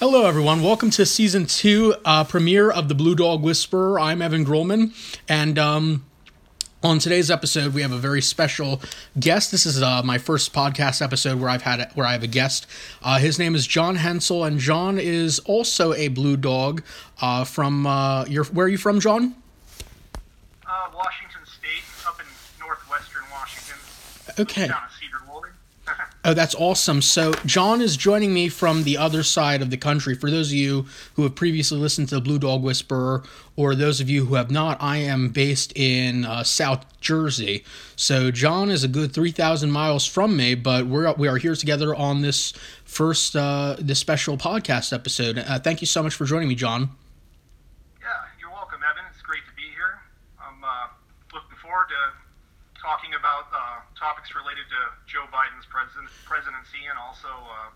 Hello, everyone. Welcome to season two uh, premiere of the Blue Dog Whisperer. I'm Evan Grollman, and um, on today's episode, we have a very special guest. This is uh, my first podcast episode where I've had a, where I have a guest. Uh, his name is John Hensel, and John is also a blue dog uh, from uh, your. Where are you from, John? Uh, Washington State, up in northwestern Washington. Okay. Down at Cedar Woolley. Oh, that's awesome. So, John is joining me from the other side of the country. For those of you who have previously listened to the Blue Dog Whisperer, or those of you who have not, I am based in uh, South Jersey. So, John is a good 3,000 miles from me, but we're, we are here together on this first, uh, this special podcast episode. Uh, thank you so much for joining me, John. yeah, you're welcome, Evan. It's great to be here. I'm uh, looking forward to talking about uh, topics related to Joe Biden's president, presidency and also uh,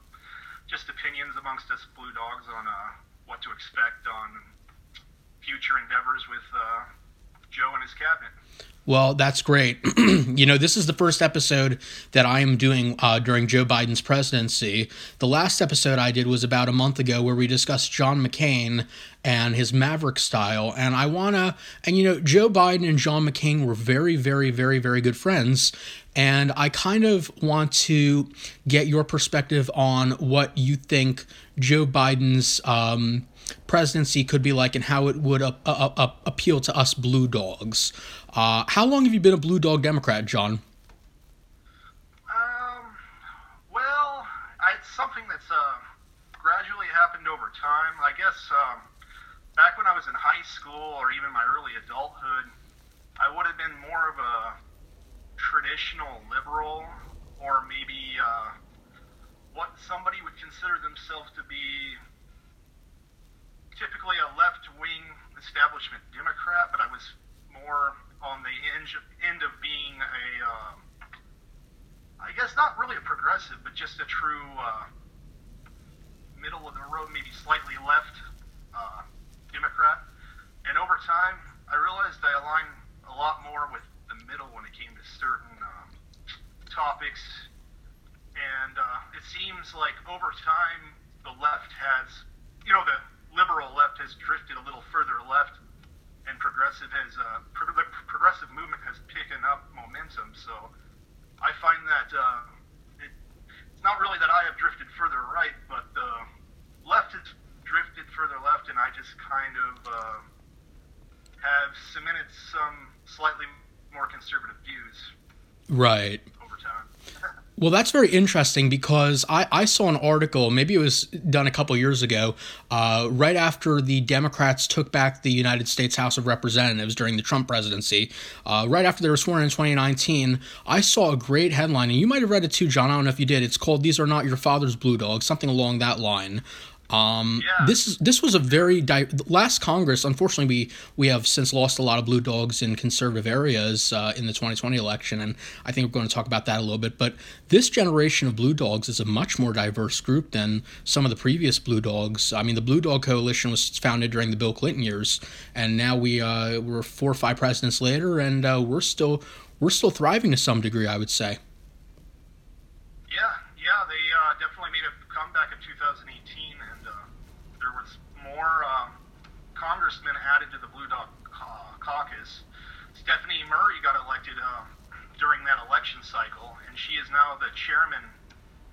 just opinions amongst us blue dogs on uh, what to expect on future endeavors with uh, Joe and his cabinet. Well, that's great. you know, this is the first episode that I am doing uh, during Joe Biden's presidency. The last episode I did was about a month ago where we discussed John McCain and his maverick style. And I want to, and you know, Joe Biden and John McCain were very, very, very, very good friends. And I kind of want to get your perspective on what you think Joe Biden's um, presidency could be like and how it would uh, uh, uh, appeal to us blue dogs. Uh, how long have you been a blue dog Democrat, John? Um, well, I, it's something that's uh, gradually happened over time. I guess um, back when I was in high school or even my early adulthood, I would have been more of a traditional liberal or maybe uh, what somebody would consider themselves to be typically a left wing establishment Democrat, but I was more on the end, end of being a. Uh, I guess not really a progressive, but just a true uh, middle of the road, maybe slightly left uh, Democrat. And over time, I realized I aligned a lot more with the middle when it came to certain um, topics. And uh, it seems like over time, the left has, you know, the liberal left has drifted a little further left, and progressive has, uh, pro- the progressive movement has taken up momentum. So I find that uh, it, it's not really that I have drifted further right, but the left has drifted further left, and I just kind of uh, have cemented some slightly more conservative views Right. Well, that's very interesting because I, I saw an article, maybe it was done a couple years ago, uh, right after the Democrats took back the United States House of Representatives during the Trump presidency, uh, right after they were sworn in 2019. I saw a great headline, and you might have read it too, John. I don't know if you did. It's called "These Are Not Your Father's Blue Dogs," something along that line. Um, Yeah. This is this was a very di- last Congress. Unfortunately, we we have since lost a lot of blue dogs in conservative areas uh, in the 2020 election, and I think we're going to talk about that a little bit. But this generation of blue dogs is a much more diverse group than some of the previous blue dogs. I mean, the Blue Dog Coalition was founded during the Bill Clinton years, and now we uh, we're four or five presidents later, and uh, we're still we're still thriving to some degree. I would say. Yeah, yeah, they uh, definitely made a comeback in 2018, and uh, there more um, congressmen added to the Blue Dog uh, caucus. Stephanie Murphy got elected uh, during that election cycle, and she is now the chairman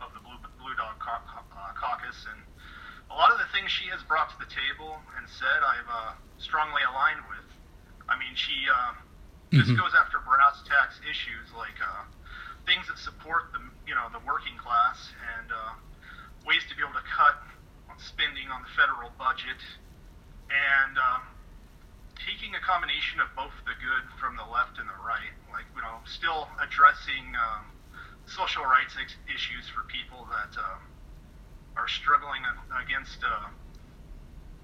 of the Blue, Blue Dog cau- uh, caucus. And a lot of the things she has brought to the table and said, I've uh, strongly aligned with. I mean, she uh, just goes after brass tacks issues like uh, things that support the you know the working class and uh, ways to be able to cut spending on the federal budget and um, taking a combination of both the good from the left and the right, like you know, still addressing um, social rights ex- issues for people that uh, are struggling against uh,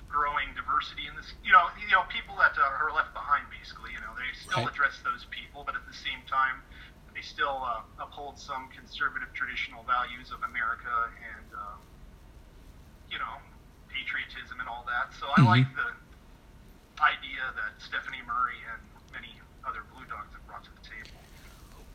growing diversity in this. You know, you know, people that uh, are left behind, basically. You know, they still Right. address those people, but at the same time, they still uh, uphold some conservative traditional values of America and uh, you know patriotism and all that. So I Mhm. like the idea that Stephanie Murphy and many other Blue Dogs have brought to the table.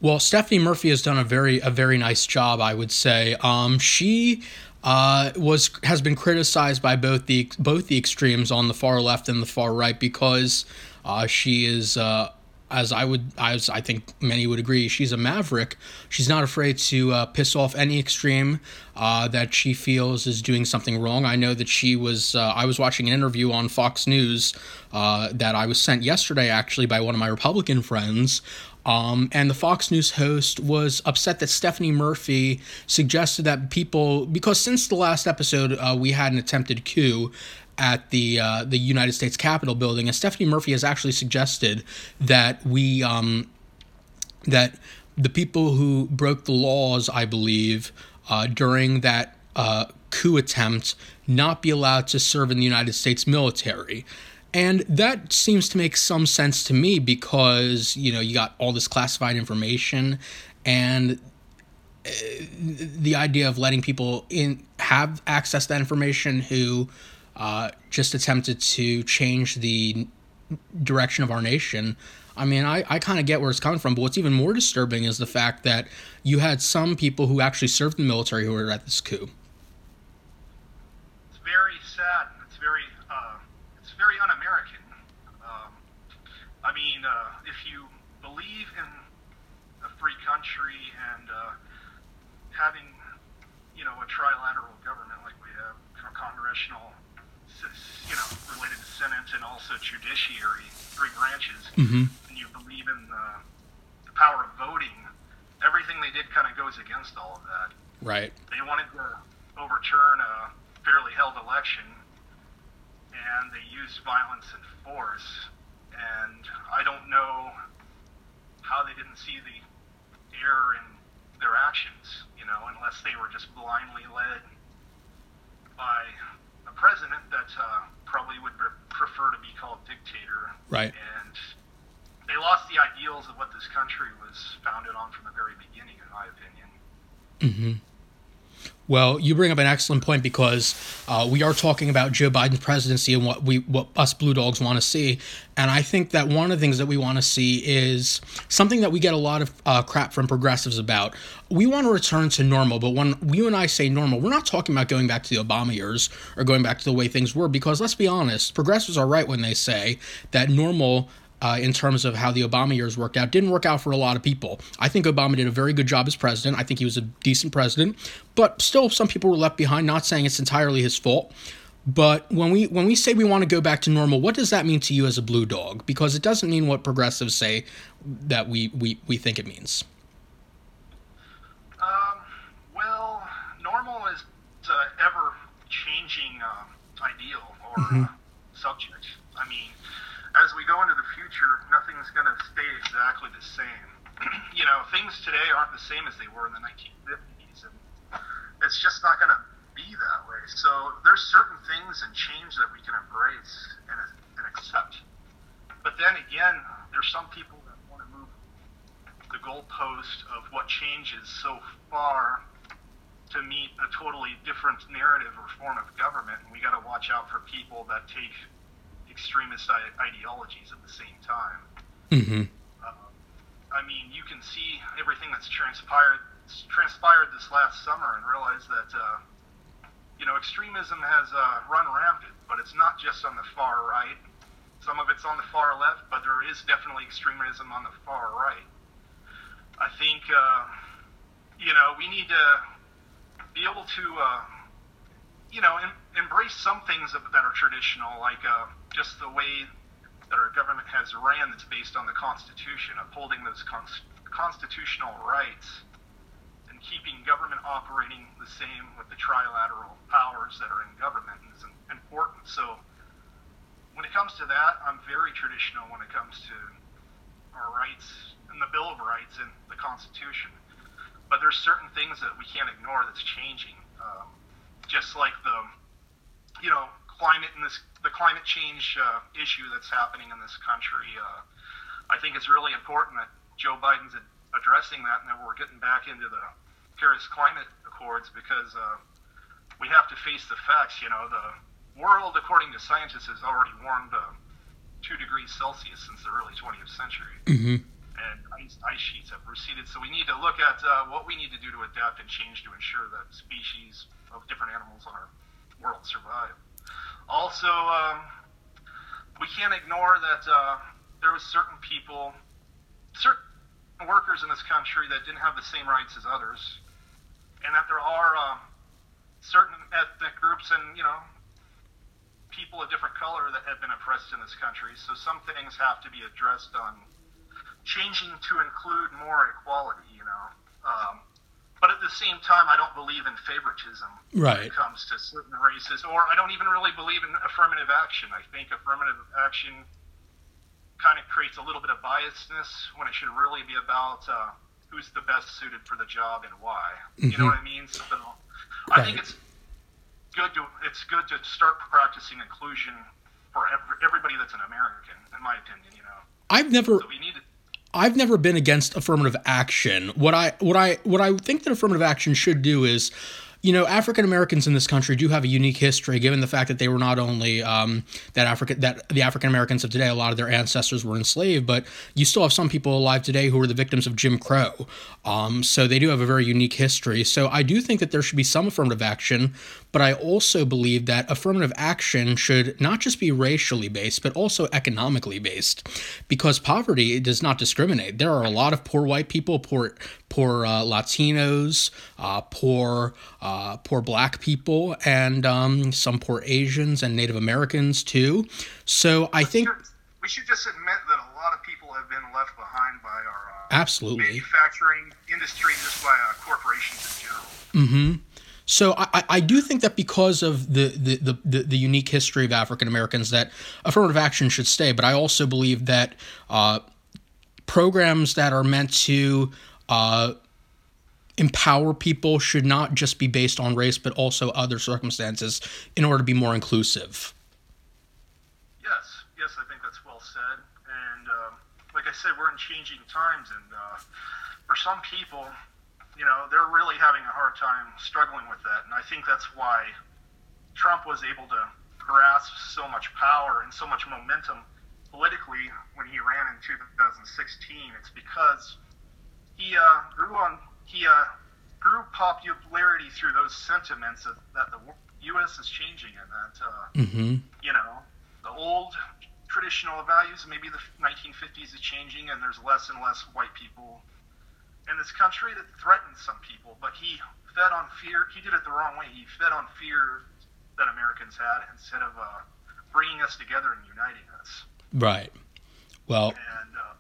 Well, Stephanie Murphy has done a very a very nice job, I would say. Um, she uh, was has been criticized by both the both the extremes on the far left and the far right because uh, she is uh, as I would, as I think many would agree, she's a maverick. She's not afraid to uh, piss off any extreme uh, that she feels is doing something wrong. I know that she was. Uh, I was watching an interview on Fox News uh, that I was sent yesterday, actually, by one of my Republican friends. Um, and the Fox News host was upset that Stephanie Murphy suggested that people, because since the last episode uh, we had an attempted coup, at the uh, the United States Capitol building, and Stephanie Murphy has actually suggested that we um, that the people who broke the laws, I believe, uh, during that uh, coup attempt, not be allowed to serve in the United States military. And that seems to make some sense to me because, you know, you got all this classified information and uh, the idea of letting people in have access to that information who uh, just attempted to change the direction of our nation. I mean, I, I kind of get where it's coming from, but what's even more disturbing is the fact that you had some people who actually served in the military who were at this coup. It's very sad. It's very, uh, it's very un-American. Um, I mean, uh, if you believe in a free country and uh, having, you know, a trilateral government like we have, a congressional you know, related to Senate and also judiciary, three branches, mm-hmm. and you believe in the, the power of voting, everything they did kind of goes against all of that. Right. They wanted to overturn a fairly held election, and they used violence and force. And I don't know how they didn't see the error in their actions, you know, unless they were just blindly led by a president that uh, probably would prefer to be called dictator. Right. And they lost the ideals of what this country was founded on from the very beginning, in my opinion. Mm-hmm. Well, you bring up an excellent point because uh, we are talking about Joe Biden's presidency and what we what us Blue Dogs want to see, and I think that one of the things that we want to see is something that we get a lot of uh, crap from progressives about. We want to return to normal, but when you and I say normal, we're not talking about going back to the Obama years or going back to the way things were. Because let's be honest, progressives are right when they say that normal uh, in terms of how the Obama years worked out didn't work out for a lot of people. I think Obama did a very good job as president. I think he was a decent president, but still, some people were left behind. Not saying it's entirely his fault. But when we when we say we want to go back to normal, what does that mean to you as a blue dog? Because it doesn't mean what progressives say that we we, we think it means. Um, well, normal is an ever changing uh, ideal or mm-hmm. uh, subject. I mean, as we go into the future, nothing's going to stay exactly the same. you know, things today aren't the same as they were in the 1950s, and it's just not going to be that way. So there's certain things and change that we can embrace and, and accept. But then again, there's some people that want to move the goalpost of what changes so far to meet a totally different narrative or form of government. And we got to watch out for people that take extremist ideologies at the same time. Mm-hmm. Uh, I mean, you can see everything that's transpired transpired this last summer and realize that uh, you know extremism has uh, run rampant, but it's not just on the far right. Some of it's on the far left, but there is definitely extremism on the far right. I think uh, you know we need to be able to uh, you know em- embrace some things that are traditional, like uh, just the way that our government has ran that's based on the Constitution, upholding those cons- constitutional rights and keeping government operating the same with the trilateral powers that are in government is important. So when it comes to that, I'm very traditional when it comes to our rights and the Bill of Rights and the Constitution. But there's certain things that we can't ignore that's changing. Um, just like the, you know, climate and this the climate change uh, issue that's happening in this country. Uh, I think it's really important that Joe Biden's addressing that and that we're getting back into the Paris Climate Accords because uh, we have to face the facts. You know, the world, according to scientists, has already warmed two degrees Celsius since the early 20th century. Mm-hmm. and ice, ice sheets have receded. So we need to look at uh, what we need to do to adapt and change to ensure that species of different animals on our world survive. Also, um, we can't ignore that uh, there was certain people, certain workers in this country that didn't have the same rights as others, and that there are uh, certain ethnic groups and you know people of different color that have been oppressed in this country. So some things have to be addressed on changing to include more equality, you know. Um, but at the same time, I don't believe in favoritism right. when it comes to certain races, or I don't even really believe in affirmative action. I think affirmative action kind of creates a little bit of biasness when it should really be about uh, who's the best suited for the job and why. Mm-hmm. You know what I mean? So I think it's good to it's good to start practicing inclusion for every, everybody that's an American, in my opinion. You know, I've never. So we need to, I've never been against affirmative action. What I what I what I think that affirmative action should do is you know, African Americans in this country do have a unique history, given the fact that they were not only um, that Africa that the African Americans of today, a lot of their ancestors were enslaved, but you still have some people alive today who are the victims of Jim Crow. Um, so they do have a very unique history. So I do think that there should be some affirmative action, but I also believe that affirmative action should not just be racially based, but also economically based, because poverty does not discriminate. There are a lot of poor white people, poor poor uh, Latinos, uh, poor uh, poor Black people, and um, some poor Asians and Native Americans too. So I think we should just admit that a lot of people have been left behind by our uh, absolutely manufacturing industry, just by uh, corporations in general. Mm-hmm. So I, I do think that because of the, the, the, the, unique history of African Americans, that affirmative action should stay. But I also believe that uh, programs that are meant to uh, empower people should not just be based on race, but also other circumstances in order to be more inclusive. Yes, yes, I think that's well said. And um, like I said, we're in changing times, and uh, for some people, you know, they're really having a hard time struggling with that. And I think that's why Trump was able to grasp so much power and so much momentum politically when he ran in 2016. It's because he uh, grew on he uh, grew popularity through those sentiments of, that the U.S. is changing and that uh, mm-hmm. you know the old traditional values, maybe the 1950s is changing, and there's less and less white people in this country that threaten some people. But he fed on fear. He did it the wrong way. He fed on fear that Americans had instead of uh, bringing us together and uniting us. Right. Well. And uh,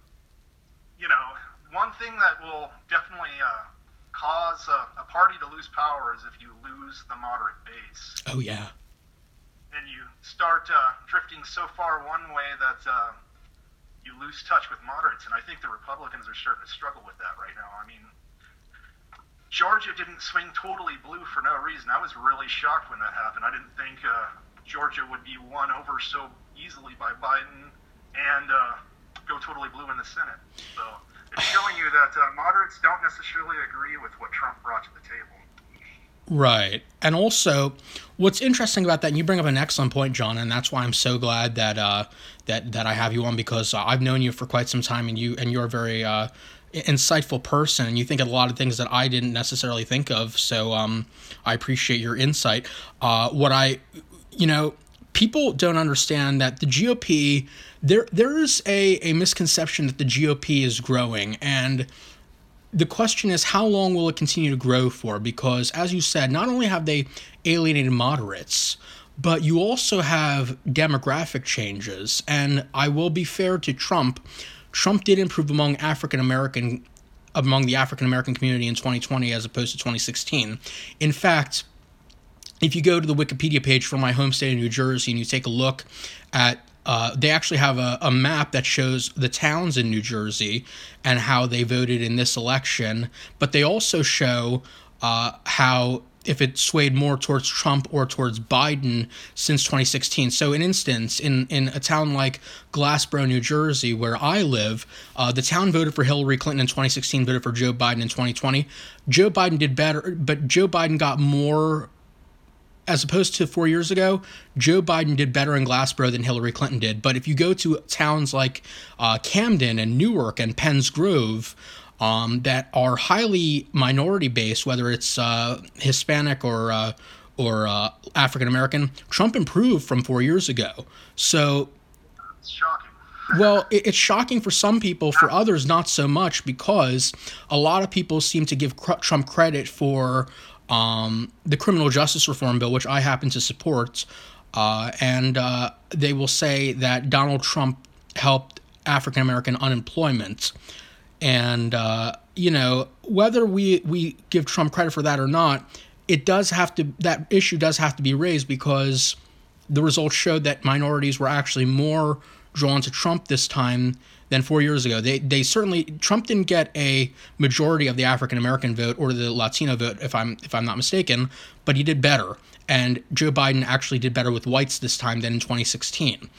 you know, one thing that will definitely uh, cause a, a, party to lose power is if you lose the moderate base. Oh yeah. And you start uh, drifting so far one way that uh, you lose touch with moderates, and I think the Republicans are starting to struggle with that right now. I mean, Georgia didn't swing totally blue for no reason. I was really shocked when that happened. I didn't think uh, Georgia would be won over so easily by Biden and uh, go totally blue in the Senate. So it's showing you that uh, moderates don't necessarily agree with what Trump brought to the table. Right. And also, what's interesting about that, and you bring up an excellent point, John, and that's why I'm so glad that uh, that that I have you on because uh, I've known you for quite some time, and you and you're a very uh, insightful person, and you think of a lot of things that I didn't necessarily think of. So um, I appreciate your insight. Uh, what I, you know, people don't understand that the GOP there there is a, a misconception that the GOP is growing and the question is how long will it continue to grow for because as you said not only have they alienated moderates but you also have demographic changes. And I will be fair to Trump. Trump did improve among African American among the African American community in 2020 as opposed to 2016 in fact if you go to the Wikipedia page for my home state of New Jersey and you take a look at uh, they actually have a, a, map that shows the towns in New Jersey and how they voted in this election, but they also show uh, how if it swayed more towards Trump or towards Biden since 2016. So, an instance, in, in a town like Glassboro, New Jersey, where I live, uh, the town voted for Hillary Clinton in 2016, voted for Joe Biden in 2020. Joe Biden did better, but Joe Biden got more as opposed to four years ago, Joe Biden did better in Glassboro than Hillary Clinton did. But if you go to towns like uh, Camden and Newark and Penns Grove, um, that are highly minority based, whether it's uh, Hispanic or uh, or uh, African American, Trump improved from four years ago. So, it's shocking. well, it, it's shocking for some people. For others, not so much, because a lot of people seem to give cr- Trump credit for um, the criminal justice reform bill, which I happen to support, uh, and uh, they will say that Donald Trump helped African American unemployment. And uh, you know whether we we give Trump credit for that or not, it does have to that issue does have to be raised because the results showed that minorities were actually more drawn to Trump this time than four years ago. They they certainly Trump didn't get a majority of the African American vote or the Latino vote, if I'm if I'm not mistaken, but he did better. And Joe Biden actually did better with whites this time than in 2016.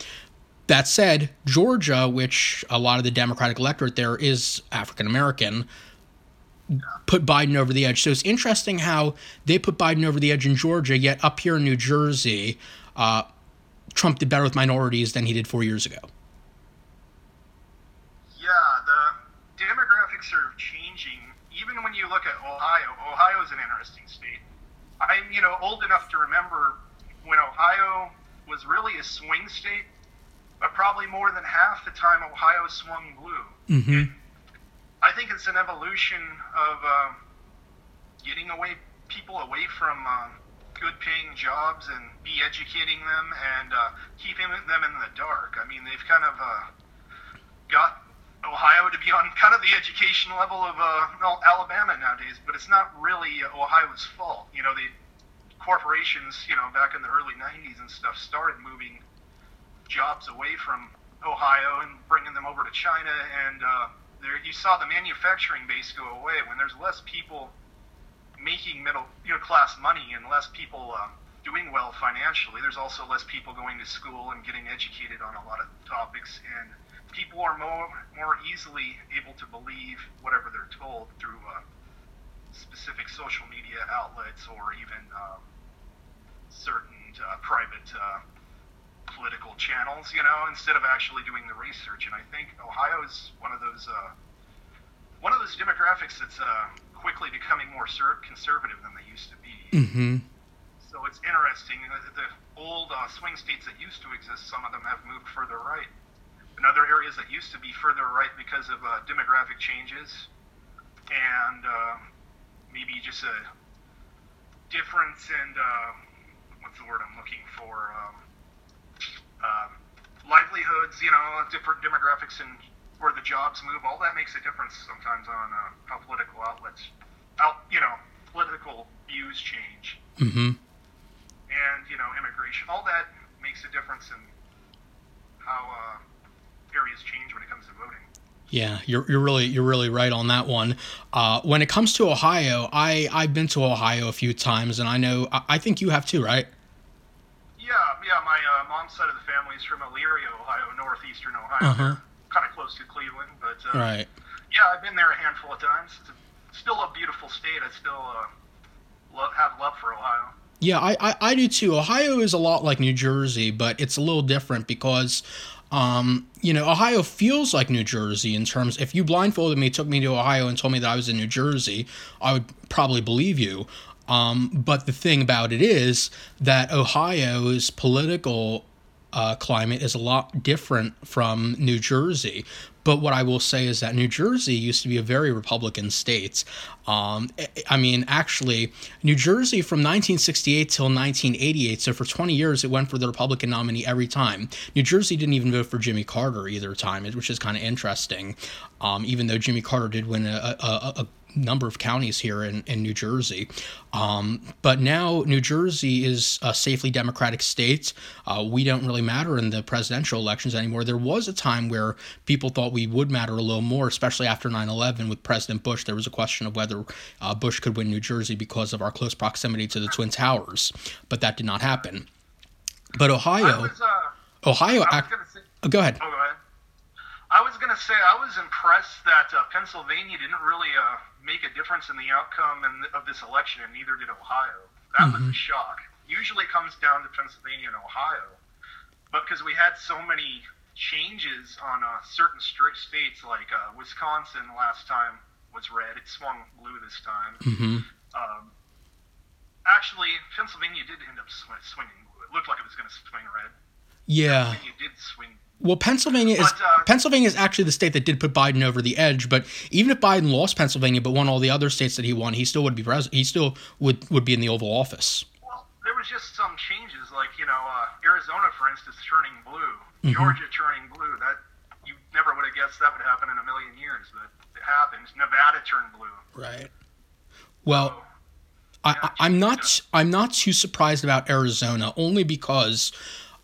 That said, Georgia, which a lot of the Democratic electorate there is African American, put Biden over the edge. So it's interesting how they put Biden over the edge in Georgia, yet up here in New Jersey, uh, Trump did better with minorities than he did four years ago. Yeah, the demographics are changing. Even when you look at Ohio, Ohio is an interesting state. I'm, you know, old enough to remember when Ohio was really a swing state, but probably more than half the time Ohio swung blue. Mm-hmm. I think it's an evolution of uh, getting away people away from uh, good-paying jobs and be educating them and uh, keeping them in the dark. I mean, they've kind of uh, got Ohio to be on kind of the education level of uh, well, Alabama nowadays, but it's not really Ohio's fault. You know, the corporations, you know, back in the early '90s and stuff, started moving jobs away from Ohio and bringing them over to China and uh, there you saw the manufacturing base go away when there's less people making middle you know class money and less people uh, doing well financially. There's also less people going to school and getting educated on a lot of topics, and people are more more easily able to believe whatever they're told through uh, specific social media outlets or even um, certain uh, private uh, political channels, you know, instead of actually doing the research. And I think Ohio is one of those uh, one of those demographics that's uh, quickly becoming more conservative than they used to be. Mm-hmm. So it's interesting. The, the old uh, swing states that used to exist, some of them have moved further right. In other areas that used to be further right because of uh, demographic changes and uh, maybe just a difference in uh, what's the word I'm looking for. Um, um, livelihoods, you know, different demographics and where the jobs move. All that makes a difference sometimes on uh, how political outlets, out, you know, political views change. Mm-hmm. And you know, immigration. All that makes a difference in how uh, areas change when it comes to voting. Yeah, you're, you're really you're really right on that one. Uh, when it comes to Ohio, I I've been to Ohio a few times, and I know I, I think you have too, right? Yeah. My uh, mom's side of the family is from Elyria, Ohio, northeastern Ohio, Uh-huh. kind of close to Cleveland. But uh, Right. yeah, I've been there a handful of times. It's a, still a beautiful state. I still uh, love, have love for Ohio. Yeah, I, I, I do too. Ohio is a lot like New Jersey, but it's a little different because, um, you know, Ohio feels like New Jersey in terms. If you blindfolded me, took me to Ohio, and told me that I was in New Jersey, I would probably believe you. Um, but the thing about it is that Ohio's political uh, climate is a lot different from New Jersey. But what I will say is that New Jersey used to be a very Republican state. Um, I- mean, actually, New Jersey from 1968 till 1988, so for 20 years, it went for the Republican nominee every time. New Jersey didn't even vote for Jimmy Carter either time, which is kind of interesting. Um, even though Jimmy Carter did win a, a, a number of counties here in, in New Jersey. Um, but now New Jersey is a safely Democratic state. Uh, we don't really matter in the presidential elections anymore. There was a time where people thought we would matter a little more, especially after 9 11 with President Bush. There was a question of whether uh, Bush could win New Jersey because of our close proximity to the Twin Towers, but that did not happen. But Ohio, was, uh, Ohio, I was gonna say, oh, go ahead. oh, go ahead. I was gonna say I was impressed that uh, Pennsylvania didn't really uh, make a difference in the outcome in, of this election, and neither did Ohio. That was a shock. usually comes down to Pennsylvania and Ohio, but because we had so many changes on uh, certain strict states, like uh, Wisconsin last time was red, it swung blue this time. Mm-hmm. Um, actually, Pennsylvania did end up sw- swinging blue. It looked like it was going to swing red. Yeah. Pennsylvania did swing Well, Pennsylvania is But, uh, Pennsylvania is actually the state that did put Biden over the edge. But even if Biden lost Pennsylvania but won all the other states that he won, he still would be pres- he still would would be in the Oval Office. Well, there was just some changes, like you know, uh, Arizona, for instance, turning blue, Mhm. Georgia turning blue. That you never would have guessed that would happen in a million years, but it happened. Nevada turned blue. Right. Well, So, I, I, I'm not I'm not too surprised about Arizona only because,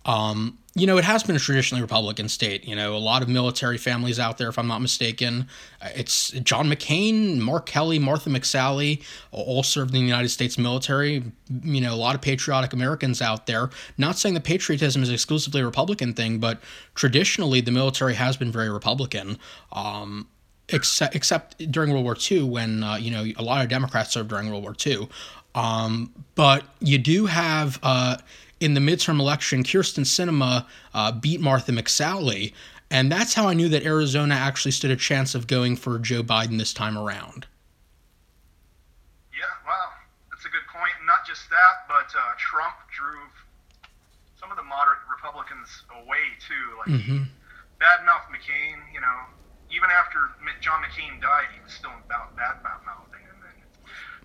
um, you know, it has been a traditionally Republican state. You know, a lot of military families out there, if I'm not mistaken. Uh, It's John McCain, Mark Kelly, Martha McSally, all served in the United States military. You know, a lot of patriotic Americans out there. Not saying that patriotism is exclusively a Republican thing, but traditionally the military has been very Republican. Um, except except during World War II when uh, you know a lot of Democrats served during World War II. Um, but you do have uh, in the midterm election, Kyrsten Sinema uh, beat Martha McSally, and that's how I knew that Arizona actually stood a chance of going for Joe Biden this time around. yeah, wow, that's a good point. Not just that, but uh, Trump drove some of the moderate Republicans away too. Like Mm-hmm. badmouth McCain, you know, even after John McCain died, he was still about mouthing him. And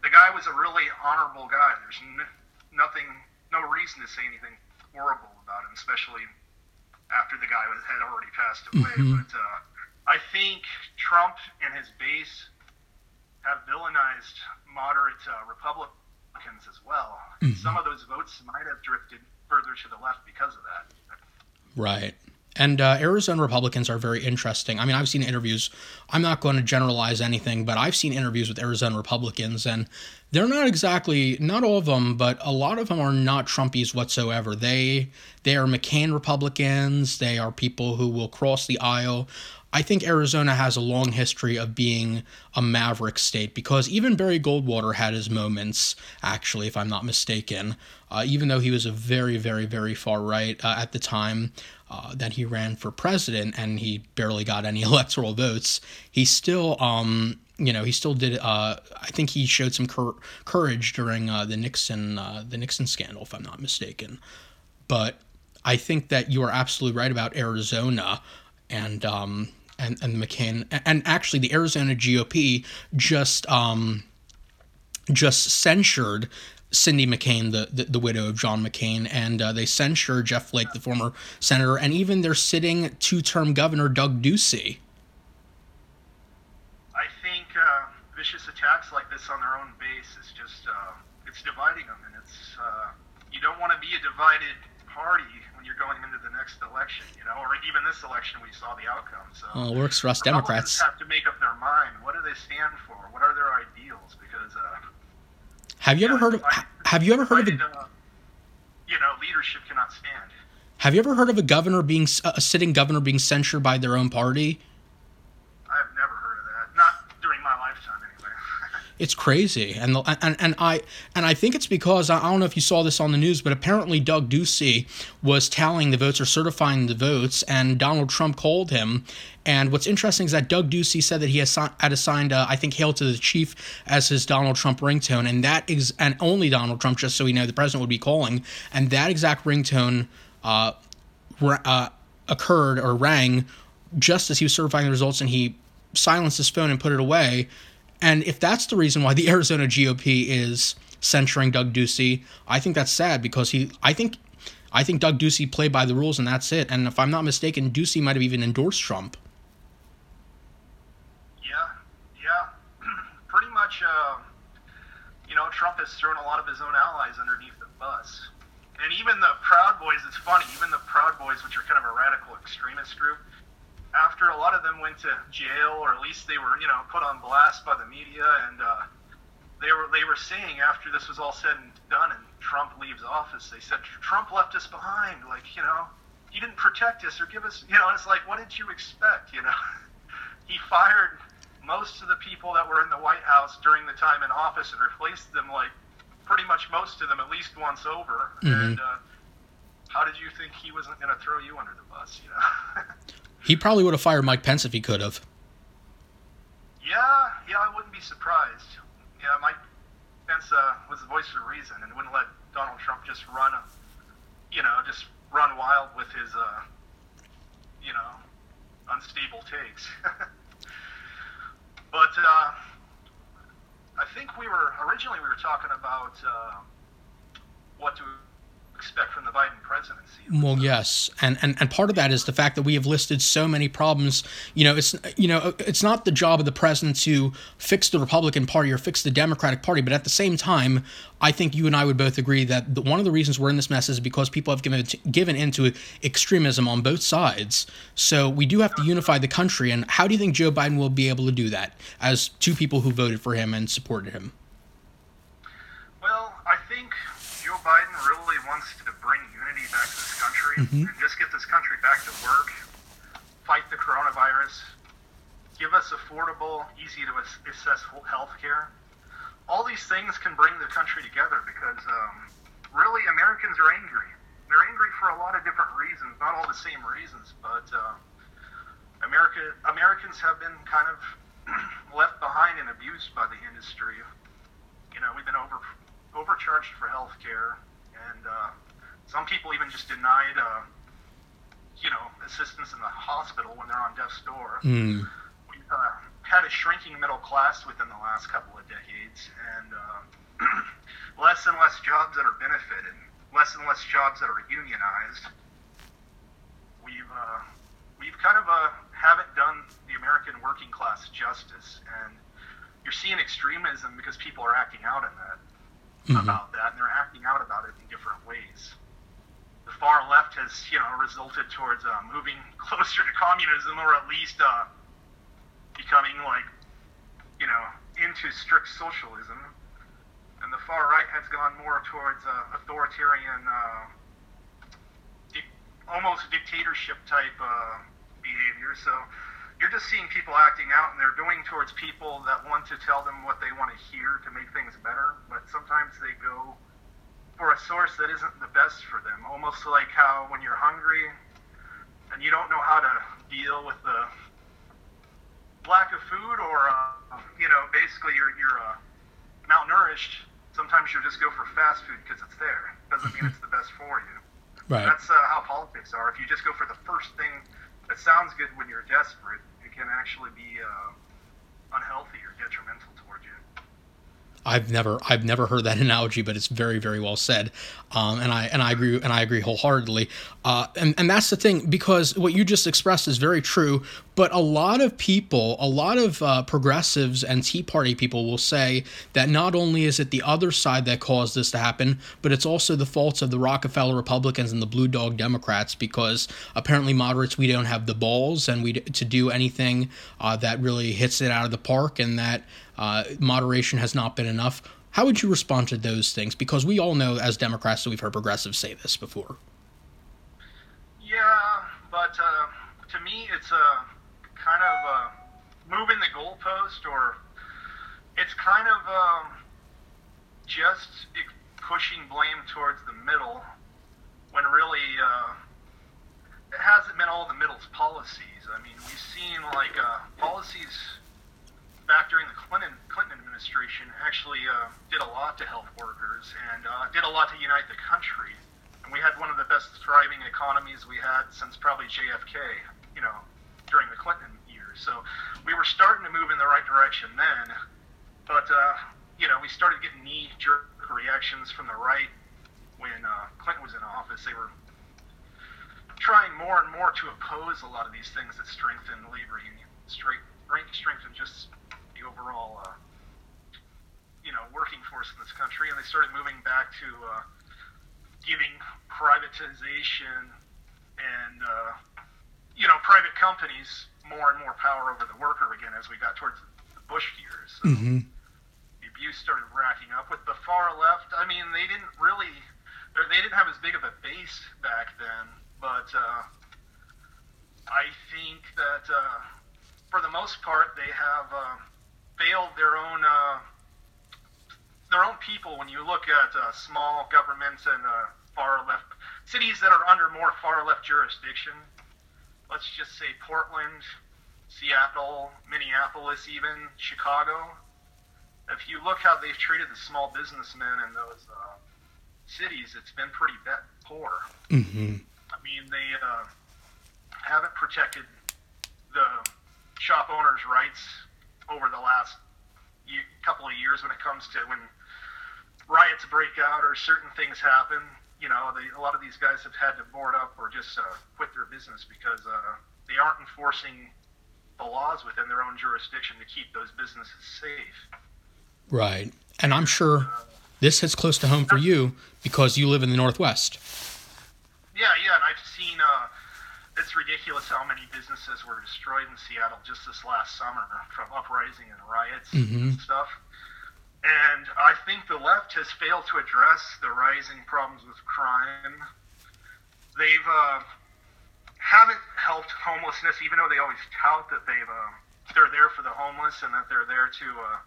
the guy was a really honorable guy. There's n- nothing, no reason to say anything horrible about him, especially after the guy was, had already passed away. Mhm. But uh, I think Trump and his base have villainized moderate uh, Republicans as well. Mhm. Some of those votes might have drifted further to the left because of that. Right. And uh, Arizona Republicans are very interesting. I mean, I've seen interviews. I'm not going to generalize anything, but I've seen interviews with Arizona Republicans, and they're not exactly not all of them, but a lot of them are not Trumpies whatsoever. They they are McCain Republicans. They are people who will cross the aisle. I think Arizona has a long history of being a maverick state because even Barry Goldwater had his moments, actually, if I'm not mistaken. Uh, even though he was a very, very, very far right uh, at the time uh, that he ran for president and he barely got any electoral votes, he still, um, you know, he still did. Uh, I think he showed some cur- courage during uh, the Nixon, uh, the Nixon scandal, if I'm not mistaken. But I think that you are absolutely right about Arizona and um, and and McCain and actually the Arizona GOP just um, just censured Cindy McCain, the, the, the widow of John McCain, and uh, they censure Jeff Flake, the former senator, and even their sitting two-term governor Doug Ducey. I think uh, vicious attacks like this on their own base is just uh, it's dividing them, and it's uh, you don't want to be a divided party when you're going into the next election, you know, or even this election we saw the outcome. So Well, it works for us Democrats. have to make up their mind. What do they stand for? What are their ideals? Because uh, Have you ever yeah, heard of Have you ever heard of a uh, you know leadership cannot stand. Have you ever heard of a governor being a sitting governor being censured by their own party? I've never heard of that. Not during my lifetime, anyway. It's crazy, and the, and and I and I think it's because I don't know if you saw this on the news, but apparently Doug Ducey was tallying the votes or certifying the votes, and Donald Trump called him. And what's interesting is that Doug Ducey said that he has had assigned, uh, I think, "Hail to the Chief" as his Donald Trump ringtone, and that is and only Donald Trump, just so we know, the president would be calling, and that exact ringtone uh, uh, occurred or rang just as he was certifying the results, and he silenced his phone and put it away. And if that's the reason why the Arizona GOP is censuring Doug Ducey, I think that's sad because he, I think, I think Doug Ducey played by the rules and that's it. And if I'm not mistaken, Ducey might have even endorsed Trump. Yeah, yeah. Pretty much, uh, you know, Trump has thrown a lot of his own allies underneath the bus. And even the Proud Boys, it's funny, even the Proud Boys, which are kind of a radical extremist group, after a lot of them went to jail, or at least they were, you know, put on blast by the media, and uh, they were they were saying after this was all said and done, and Trump leaves office, they said Trump left us behind, like you know, he didn't protect us or give us, you know, it's like, what did you expect, you know? he fired most of the people that were in the White House during the time in office and replaced them like pretty much most of them at least once over. Mhm. And uh, how did you think he wasn't going to throw you under the bus? You know? He probably would have fired Mike Pence if he could have. yeah, yeah, I wouldn't be surprised. Yeah, Mike Pence uh, was the voice of reason and wouldn't let Donald Trump just run, you know, just run wild with his, uh, you know, unstable takes. but uh, I think we were originally we were talking about uh, what to expect from the Biden presidency. Well, yes, and, and and part of that is the fact that we have listed so many problems. You know, it's you know it's not the job of the president to fix the Republican Party or fix the Democratic Party, but at the same time, I think you and I would both agree that the, one of the reasons we're in this mess is because people have given given into extremism on both sides. So we do have to unify the country. And how do you think Joe Biden will be able to do that as two people who voted for him and supported him? Well, I think Joe Biden really wants to bring unity back to this country Mhm. and just get this country back to work, fight the coronavirus, give us affordable, easy to ass- access health care. All these things can bring the country together because um, really Americans are angry. They're angry for a lot of different reasons, not all the same reasons, but uh, America Americans have been kind of left behind and abused by the industry. You know, we've been over overcharged for health care, and uh, some people even just denied, uh, you know, assistance in the hospital when they're on death's door. Mm. We've uh, had a shrinking middle class within the last couple of decades, and uh, less and less jobs that are benefited, less and less jobs that are unionized. We've uh, we've kind of uh, haven't done the American working class justice, and you're seeing extremism because people are acting out in that Mhm. about that, and they're acting out about it in different ways. The far left has, you know, resulted towards uh, moving closer to communism, or at least uh, becoming like, you know, into strict socialism. And the far right has gone more towards uh, authoritarian, uh, dic- almost dictatorship type uh, behavior. So you're just seeing people acting out, and they're doing towards people that want to tell them what they want to hear to make things better. But sometimes they go for a source that isn't the best for them. Almost like how when you're hungry and you don't know how to deal with the lack of food, or uh, you know, basically you're you're uh, malnourished. Sometimes you'll just go for fast food because it's there. Doesn't mean it's the best for you. Right. That's uh, how politics are. If you just go for the first thing that sounds good when you're desperate, can actually be uh, unhealthy or detrimental towards you. I've never I've never heard that analogy, but it's very very well said, um, and I and I agree and I agree wholeheartedly. Uh, and and that's the thing because what you just expressed is very true. But a lot of people, a lot of uh, progressives and Tea Party people will say that not only is it the other side that caused this to happen, but it's also the faults of the Rockefeller Republicans and the Blue Dog Democrats because apparently moderates we don't have the balls and we to do anything uh, that really hits it out of the park and that uh, moderation has not been enough. How would you respond to those things? Because we all know as Democrats that we've heard progressives say this before. Yeah, but uh, to me, it's a kind of uh, moving the goalpost, or it's kind of um, just pushing blame towards the middle when really uh, it hasn't been all the middle's policies. I mean, we've seen like uh, policies back during the Clinton Clinton administration actually uh, did a lot to help workers and uh, did a lot to unite the country. And we had one of the best thriving economies we had since probably JFK, you know, during the Clinton years. So we were starting to move in the right direction then, but uh, you know, we started getting knee-jerk reactions from the right when uh, Clinton was in office. They were trying more and more to oppose a lot of these things that strengthen labor union, straight, strengthen just the overall, uh, you know, working force in this country, and they started moving back to uh, giving privatization and uh, you know private companies more and more power over the worker again as we got towards the Bush years. So Mm-hmm. the abuse started racking up with the far left. I mean, they didn't really, they didn't have as big of a base back then, but uh, I think that uh, for the most part they have uh, failed their own uh, their own people. When you look at uh, small governments and uh, far left cities that are under more far left jurisdiction, let's just say Portland, Seattle, Minneapolis, even Chicago. If you look how they've treated the small businessmen in those uh, cities, it's been pretty bad, poor. Mm-hmm. I mean, they uh, haven't protected the shop owners' rights over the last ye- couple of years when it comes to when riots break out or certain things happen. You know, they, a lot of these guys have had to board up or just uh, quit their business because uh, they aren't enforcing the laws within their own jurisdiction to keep those businesses safe. Right. And I'm sure this hits close to home for you because you live in the Northwest. Yeah, yeah, and I've seen uh, it's ridiculous how many businesses were destroyed in Seattle just this last summer from uprising and riots Mhm. and stuff. And I think the left has failed to address the rising problems with crime. They've uh, haven't helped homelessness, even though they always tout that they've uh, they're there for the homeless and that they're there to uh,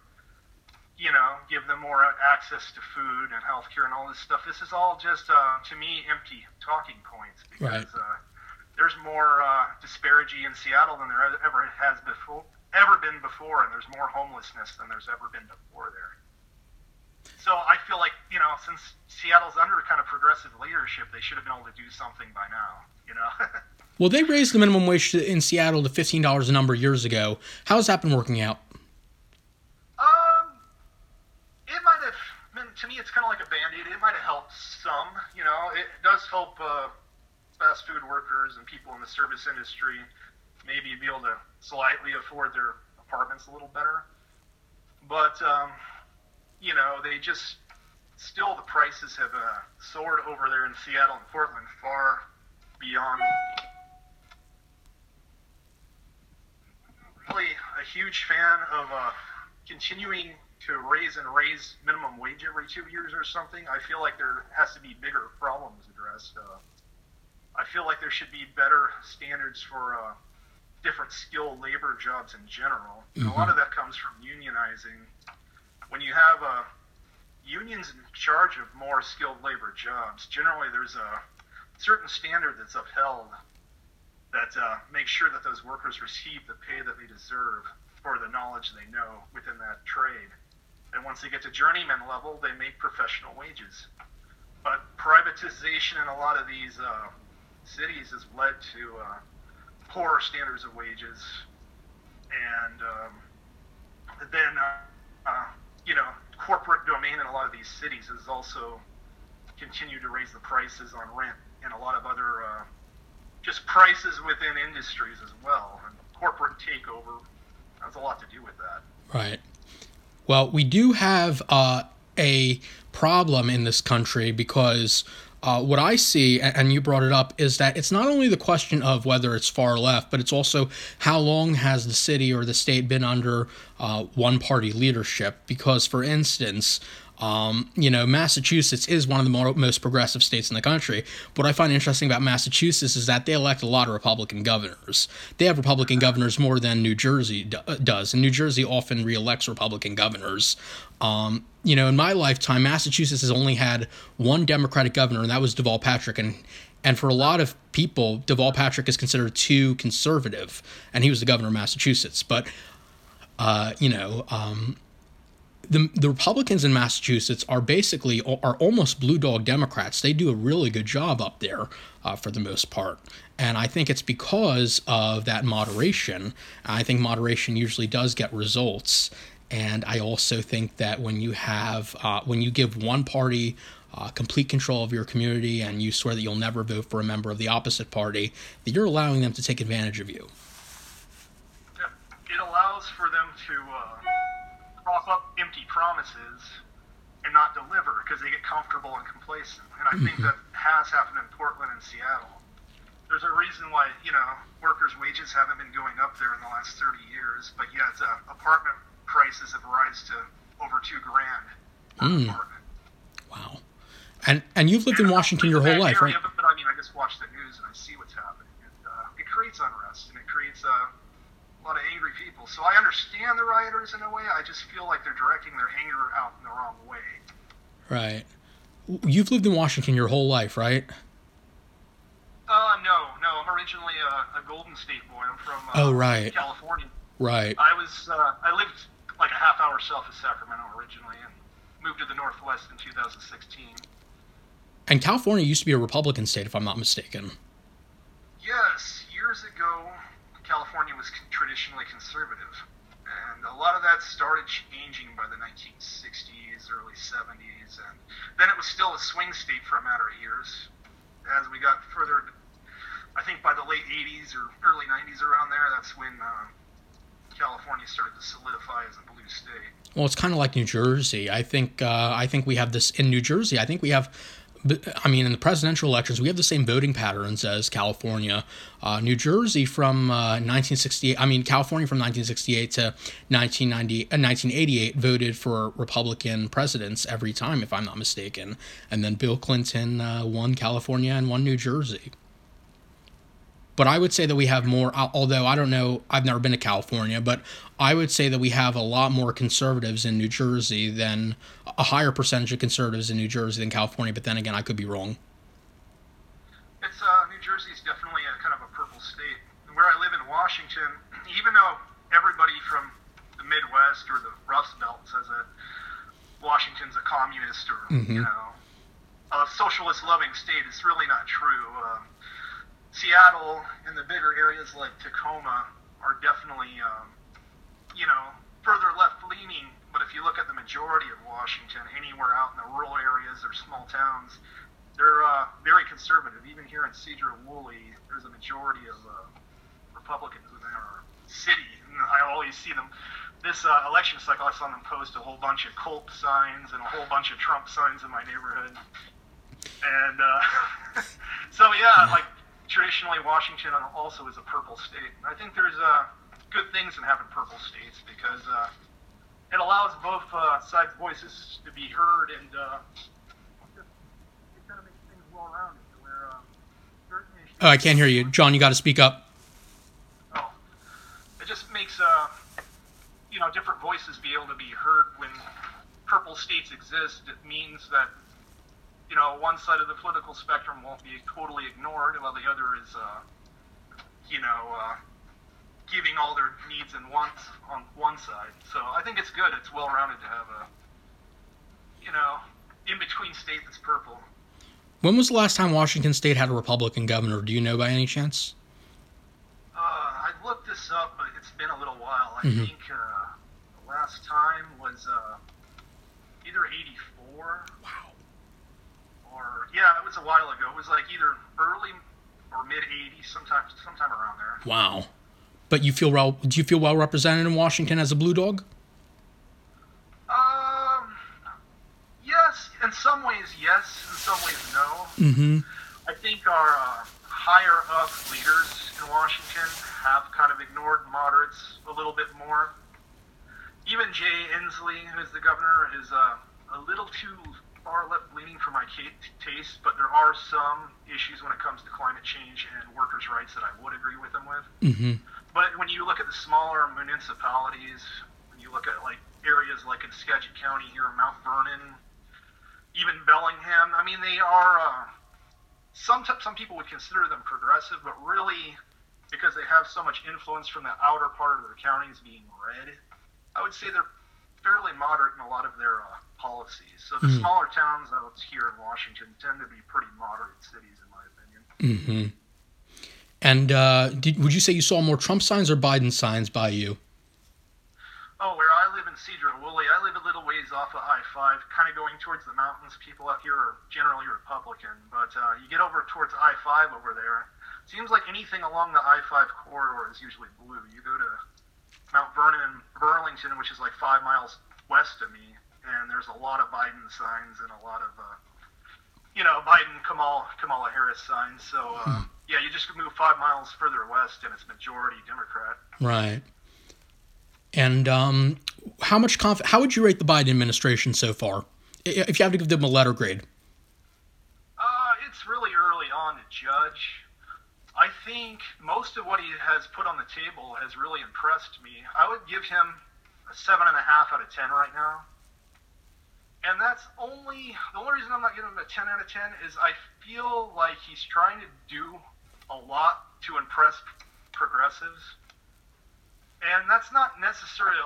you know, give them more access to food and healthcare and all this stuff. This is all just, uh, to me, empty talking points because Right. There's more uh, disparity in Seattle than there ever has before, ever been before, and there's more homelessness than there's ever been before there. So I feel like, you know, since Seattle's under kind of progressive leadership, they should have been able to do something by now. You know. Well, they raised the minimum wage in Seattle to $15 a number of years ago. How's that been working out? Um, it might have. To me, it's kind of like a band-aid. It might have helped some. You know, it does help uh, fast food workers and people in the service industry maybe be able to slightly afford their apartments a little better. But um, you know, they just still the prices have uh, soared over there in Seattle and Portland far beyond. Really, a huge fan of uh, continuing to raise and raise minimum wage every two years or something. I feel like there has to be bigger problems addressed. Uh, I feel like there should be better standards for uh, different skilled labor jobs in general. And a lot of that comes from unionizing. When you have uh, unions in charge of more skilled labor jobs, generally there's a certain standard that's upheld that uh, makes sure that those workers receive the pay that they deserve for the knowledge they know within that trade. And once they get to journeyman level, they make professional wages. But privatization and a lot of these uh, cities has led to uh, poorer standards of wages, and um, then uh, uh, you know corporate domain in a lot of these cities has also continued to raise the prices on rent and a lot of other uh, just prices within industries as well. And corporate takeover has a lot to do with that. Right. Well, we do have uh, a problem in this country because uh, what I see, and you brought it up, is that it's not only the question of whether it's far left, but it's also how long has the city or the state been under uh, one party leadership. Because, for instance, um, you know, Massachusetts is one of the more, most progressive states in the country. What I find interesting about Massachusetts is that they elect a lot of Republican governors. They have Republican governors more than New Jersey do- does, and New Jersey often reelects Republican governors. Um, you know, in my lifetime, Massachusetts has only had one Democratic governor, and that was Deval Patrick, and and for a lot of people, Deval Patrick is considered too conservative, and he was the governor of Massachusetts. But uh, you know, um, the the Republicans in Massachusetts are basically are almost blue dog Democrats. They do a really good job up there uh, for the most part, and I think it's because of that moderation. I think moderation usually does get results, and I also think that when you have uh, when you give one party uh, complete control of your community and you swear that you'll never vote for a member of the opposite party, that you're allowing them to take advantage of you. It allows for them to prop up empty promises and not deliver because they get comfortable and complacent. And I think that has happened in Portland and Seattle. There's a reason why you know workers' wages haven't been going up there in the last 30 years, but yet uh, apartment prices have risen to over two grand an apartment. Wow. And and you've lived in Washington your whole life, right? area, But I mean, I just watch the news and I see what's happening, and uh, it creates unrest and it creates uh, a lot of angry people. So I understand the rioters in a way. I just feel like they're directing their anger out in the wrong way. Right. You've lived in Washington your whole life, right? Uh, no, no. I'm originally a, a Golden State boy. I'm from uh, oh, right. California. Right. I was uh, I lived like a half hour south of Sacramento originally, and moved to the Northwest in 2016. And California used to be a Republican state, if I'm not mistaken. Yes, years ago, California was traditionally conservative, and a lot of that started changing by the 1960s, early 70s, and then it was still a swing state for a matter of years. As we got further, I think by the late 80s or early 90s, around there, that's when uh, California started to solidify as a blue state. Well, it's kind of like New Jersey. I think uh, I think we have this in New Jersey. I think we have I mean, in the presidential elections, we have the same voting patterns as California. Uh, New Jersey from uh, 1968, I mean, California from 1968 to 1990, uh, 1988 voted for Republican presidents every time, if I'm not mistaken. And then Bill Clinton uh, won California and won New Jersey. But I would say that we have more, although I don't know, I've never been to California, but I would say that we have a lot more conservatives in New Jersey than a higher percentage of conservatives in New Jersey than California. But then again, I could be wrong. It's uh, New Jersey is definitely a kind of a purple state. Where I live in Washington, even though everybody from the Midwest or the Rust Belt says that Washington's a communist or mm-hmm. you know a socialist-loving state, it's really not true. Uh, Seattle and the bigger areas like Tacoma are definitely, um, you know, further left leaning. But if you look at the majority of Washington, anywhere out in the rural areas or small towns, they're uh, very conservative. Even here in Sedro-Woolley, there's a majority of uh, Republicans in our city. And I always see them. This uh, election cycle, I saw them post a whole bunch of Culp signs and a whole bunch of Trump signs in my neighborhood. And uh, so, yeah, like traditionally Washington also is a purple state. I think there's uh, good things in having purple states because uh, it allows both uh, sides' voices to be heard and uh, it kind of makes things well rounded. Uh, oh, I can't hear you, John. You got to speak up. Oh, it just makes uh, you know different voices be able to be heard when purple states exist. It means that you know, one side of the political spectrum won't be totally ignored, while the other is, uh, you know, uh, giving all their needs and wants on one side. So I think it's good. It's well rounded to have a, you know, in between state that's purple. When was the last time Washington State had a Republican governor? Do you know by any chance? Uh, I looked this up, but it's been a little while. I mm-hmm. think uh, the last time was uh, either 84 or yeah, it was a while ago. It was like either early or mid '80s, sometime sometime around there. Wow. But you feel well? Do you feel well represented in Washington as a blue dog? Um, yes. In some ways, yes. In some ways, no. Mm-hmm. I think our uh, higher up leaders in Washington have kind of ignored moderates a little bit more. Even Jay Inslee, who's the governor, is uh, a little too far left leaning for my taste, but there are some issues when it comes to climate change and workers' rights that I would agree with him with. Mm-hmm. But when you look at the smaller municipalities, when you look at like areas like in Skagit County here, Mount Vernon, even Bellingham, I mean, they are. Uh, some some people would consider them progressive, but really, because they have so much influence from the outer part of their counties being red, I would say they're fairly moderate in a lot of their uh, policies. So the mm-hmm. smaller towns out here in Washington tend to be pretty moderate cities, in my opinion. Mm-hmm. And uh, did, would you say you saw more Trump signs or Biden signs by you? Oh, where I live in Sedro-Woolley, I live a little ways off of I-5, kind of going towards the mountains. People out here are generally Republican, but uh, you get over towards I-5 over there. Seems like anything along the I-5 corridor is usually blue. You go to Mount Vernon, and Burlington, which is like five miles west of me, and there's a lot of Biden signs and a lot of, uh, you know, Biden Kamala Kamala Harris signs. So uh, hmm. yeah, you just move five miles further west, and it's majority Democrat. Right. And um, how much conf- How would you rate the Biden administration so far? If you have to give them a letter grade. Uh, it's really early on to judge. I think most of what he has put on the table has really impressed me. I would give him a seven and a half out of ten right now. And that's only the only reason I'm not giving him a ten out of ten is I feel like he's trying to do a lot to impress progressives. And that's not necessarily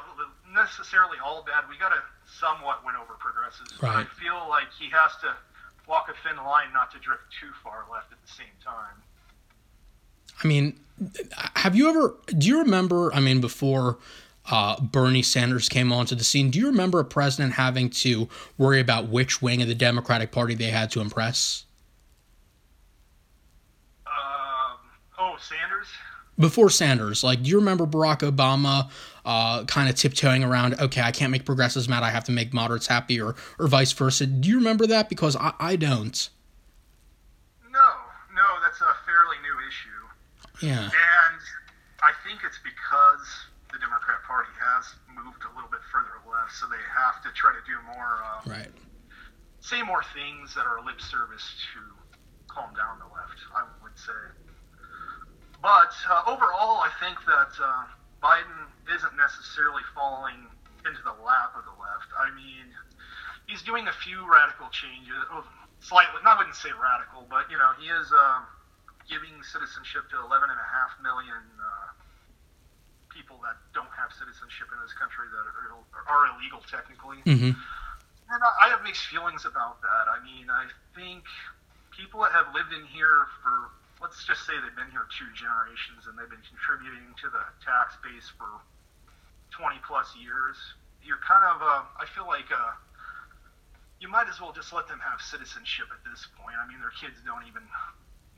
necessarily all bad. We got to somewhat win over progressives. Right. But I feel like he has to walk a thin line not to drift too far left at the same time. I mean, have you ever? Do you remember? I mean, before uh, Bernie Sanders came onto the scene, do you remember a president having to worry about which wing of the Democratic Party they had to impress? Um, oh, Sanders. Before Sanders, like, do you remember Barack Obama uh, kind of tiptoeing around? Okay, I can't make progressives mad. I have to make moderates happy, or or vice versa. Do you remember that? Because I, I don't. No, no, that's a fairly new issue. Yeah. And I think it's because the Democrat Party has moved a little bit further left, so they have to try to do more, uh, Right. say more things that are lip service to calm down the left, I would say. But uh, overall, I think that uh, Biden isn't necessarily falling into the lap of the left. I mean, he's doing a few radical changes, oh, slightly, I wouldn't say radical, but, you know, he is. Uh, giving citizenship to 11 and a half million uh, people that don't have citizenship in this country that are, are illegal technically. Mm-hmm. And I, have mixed feelings about that. I mean, I think people that have lived in here for, let's just say they've been here two generations and they've been contributing to the tax base for 20 plus years, you're kind of, uh, I feel like, uh, you might as well just let them have citizenship at this point. I mean, their kids don't even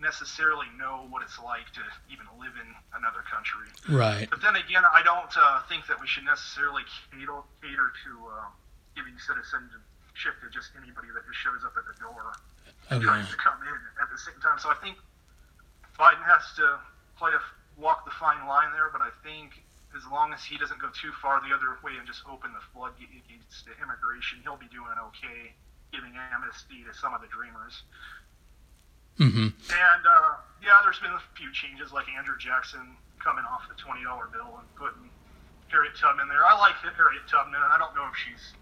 necessarily know what it's like to even live in another country. Right. But then again, I don't uh, think that we should necessarily cater, cater to uh, giving citizenship to just anybody that just shows up at the door Oh, and to come in at the same time. So I think Biden has to play a walk the fine line there, but I think as long as he doesn't go too far the other way and just open the floodgates to immigration, he'll be doing okay, giving amnesty to some of the dreamers. Mm-hmm. And uh, yeah, there's been a few changes, like Andrew Jackson coming off the twenty dollar bill and putting Harriet Tubman there. I like Harriet Tubman, and I don't know if she's,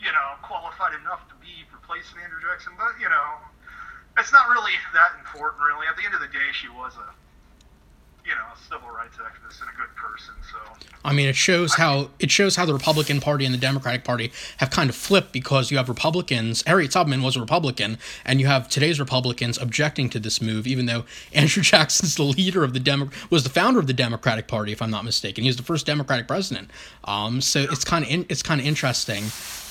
you know, qualified enough to be replacing Andrew Jackson, but you know, it's not really that important, really. At the end of the day, she was a, you know, a civil rights activist and a good person. So I mean, it shows how it shows how the Republican Party and the Democratic Party have kind of flipped because you have Republicans. Harriet Tubman was a Republican, and you have today's Republicans objecting to this move, even though Andrew Jackson's the leader of the Demo- was the founder of the Democratic Party, if I'm not mistaken. He was the first Democratic president. Um, so it's kind of in, it's kind of interesting.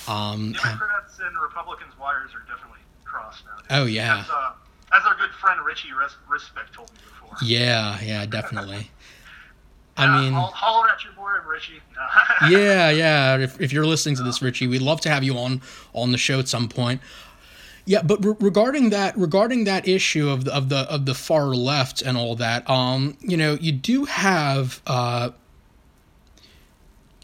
Um, Democrats and Republicans' wires are definitely crossed now. Oh, yeah. As, uh, as our good friend Richie Res- Respect told me before. Yeah, yeah, definitely. I Yeah, mean, at your Richie. yeah, yeah. If, if you're listening to this, Richie, we'd love to have you on on the show at some point. Yeah, but re- regarding that, regarding that issue of the, of the of the far left and all that, um, you know, you do have uh,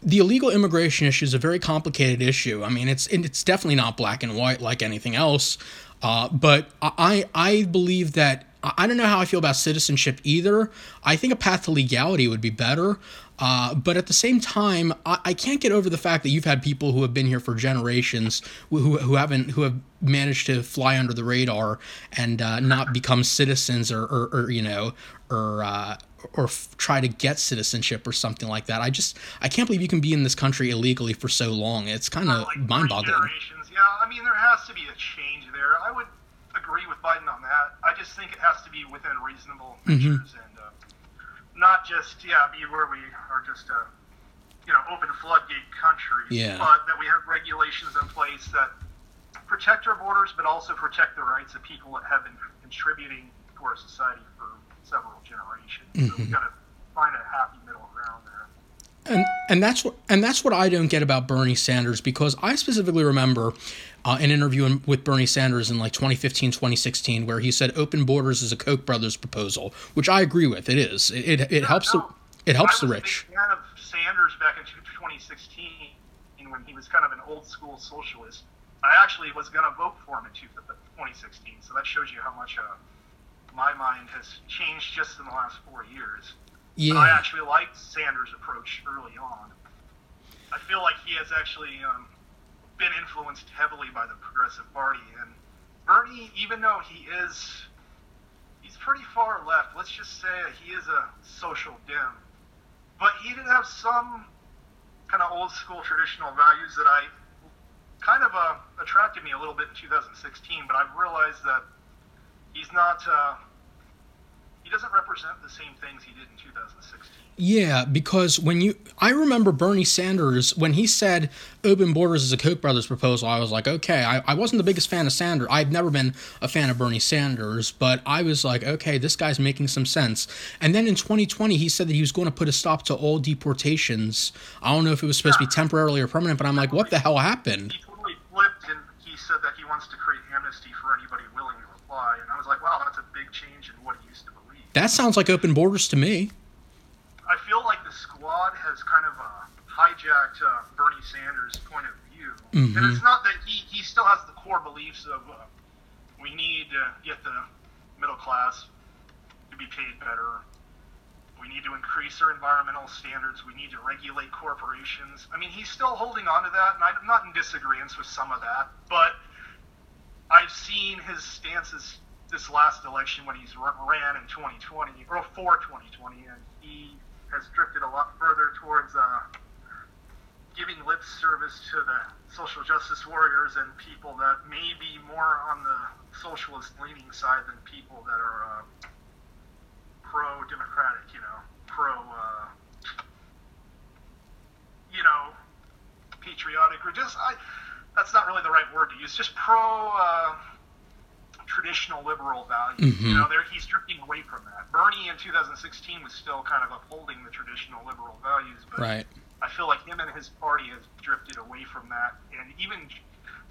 the illegal immigration issue is a very complicated issue. I mean, it's it's definitely not black and white like anything else. Uh, but I I believe that I don't know how I feel about citizenship either. I think a path to legality would be better. Uh, but at the same time, I, I can't get over the fact that you've had people who have been here for generations who, who haven't who have managed to fly under the radar and uh, not become citizens or, or, or you know or uh, or f- try to get citizenship or something like that. I just I can't believe you can be in this country illegally for so long. It's kind of like mind-boggling. generations. Yeah, I mean there has to be a change there. I would agree with Biden on that. I just think it has to be within reasonable Mm-hmm. measures and uh, not just yeah be where we are just a you know open floodgate country. Yeah. But that we have regulations in place that protect our borders, but also protect the rights of people that have been contributing to our society for several generations. Mm-hmm. we've got to find a happy middle ground there. And and that's what and that's what I don't get about Bernie Sanders because I specifically remember uh, an interview in, with Bernie Sanders in like 2015 2016 where he said open borders is a Koch brothers proposal which I agree with it is it it, it helps no. the it helps I the was rich a big fan of Sanders back in 2016 when he was kind of an old school socialist. I actually was going to vote for him in 2016, so that shows you how much uh, my mind has changed just in the last four years. Yeah. I actually liked Sanders' approach early on. I feel like he has actually um, been influenced heavily by the Progressive Party, and Bernie, even though he is, he's pretty far left. Let's just say he is a social Dem, but he did have some kind of old school traditional values that I kind of uh, attracted me a little bit in 2016. But I've realized that he's not. Uh, he doesn't represent the same things he did in 2016. Yeah, because when you, I remember Bernie Sanders when he said open borders is a Koch brothers proposal. I was like, okay, I, I wasn't the biggest fan of Sanders. I've never been a fan of Bernie Sanders, but I was like, okay, this guy's making some sense. And then in 2020, he said that he was going to put a stop to all deportations. I don't know if it was supposed to be temporarily or permanent, but I'm like, what the hell happened? He totally flipped, and he said that he wants to create amnesty for anybody willing to apply. And I was like, wow, that's a big change in what he used to believe. That sounds like open borders to me. I feel like the squad has kind of uh, hijacked uh, Bernie Sanders' point of view, Mhm. and it's not that he, he still has the core beliefs of uh, we need to get the middle class to be paid better. We need to increase our environmental standards. We need to regulate corporations. I mean, he's still holding on to that, and I'm not in disagreement with some of that. But I've seen his stances this last election when he's ran in 2020 or for 2020, and he has drifted a lot further towards uh, giving lip service to the social justice warriors and people that may be more on the socialist leaning side than people that are uh, pro democratic, you know, pro, uh, you know, patriotic, or just, I, that's not really the right word to use, just pro uh, traditional liberal values. You Mhm. know, he's drifting away from that. Bernie in 2016 was still kind of upholding the traditional liberal values, but Right. I feel like him and his party has drifted away from that. And even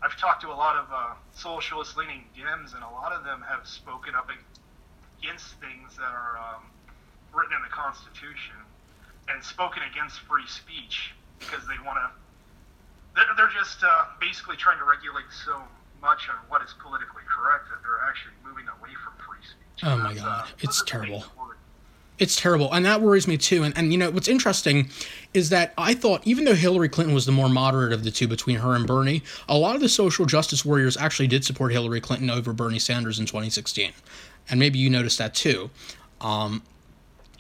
I've talked to a lot of uh, socialist leaning Dems, and a lot of them have spoken up against things that are um, written in the Constitution and spoken against free speech because they want to. They're, they're just uh, basically trying to regulate so much on what is politically correct that they're actually moving away from free speech. Oh my God, uh, it's those are the terrible. things that worry. It's terrible, and that worries me too. And and you know what's interesting is that I thought even though Hillary Clinton was the more moderate of the two between her and Bernie, a lot of the social justice warriors actually did support Hillary Clinton over Bernie Sanders in 2016, and maybe you noticed that too. Um,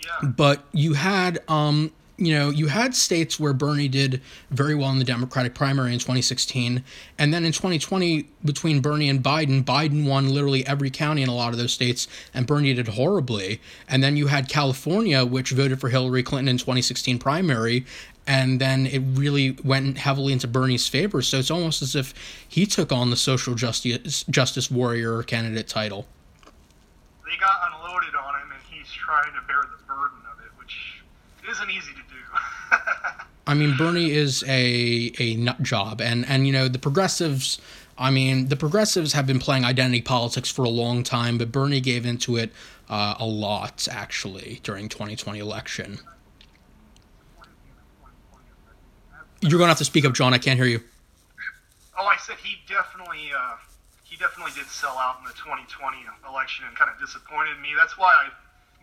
Yeah. but you had um you know you had states where bernie did very well in the democratic primary in 2016 and then in 2020 between bernie and biden biden won literally every county in a lot of those states and bernie did horribly. And then you had california which voted for hillary clinton in 2016 primary and then it really went heavily into bernie's favor. So it's almost as if he took on the social justice justice warrior candidate title. They got unloaded on him, and he's trying to bear the burden it, isn't easy to do. I mean, Bernie is a a nut job, and and you know the progressives. I mean, the progressives have been playing identity politics for a long time, but Bernie gave into it uh, a lot actually during 2020 election. You're gonna have to speak up, John. I can't hear you. oh, I said he definitely, uh, he definitely did sell out in the 2020 election and kind of disappointed me. That's why I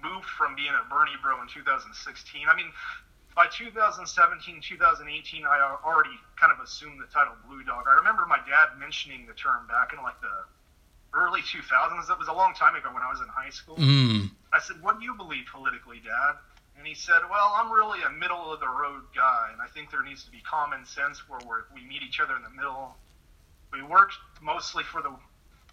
moved from being a Bernie bro in 2016. I mean, by 2017, 2018, I already kind of assumed the title Blue Dog. I remember my dad mentioning the term back in like the early 2000s. That was a long time ago when I was in high school. Mm, I said, "What do you believe politically, Dad?" And he said, "Well, I'm really a middle of the road guy, and I think there needs to be common sense where we're, we meet each other in the middle. We work mostly for the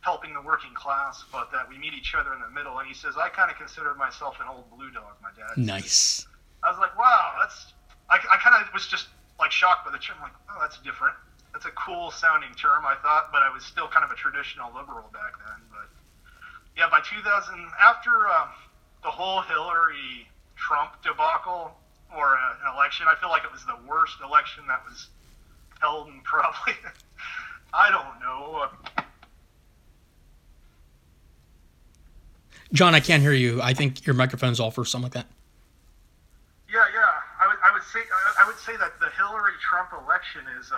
helping the working class, but that we meet each other in the middle." And he says, "I kind of consider myself an old blue dog, my dad." nice. I was like, "Wow, that's." I, I kind of was just like shocked by the term, like, "Oh, that's different." That's a cool sounding term, I thought, but I was still kind of a traditional liberal back then. But yeah, by 2000, after um, the whole Hillary Trump debacle or an election, I feel like it was the worst election that was held in probably, I don't know, John, I can't hear you. I think your microphone's off or something like that. Yeah, yeah. I would, I would say I, would say that the Hillary Trump election is uh,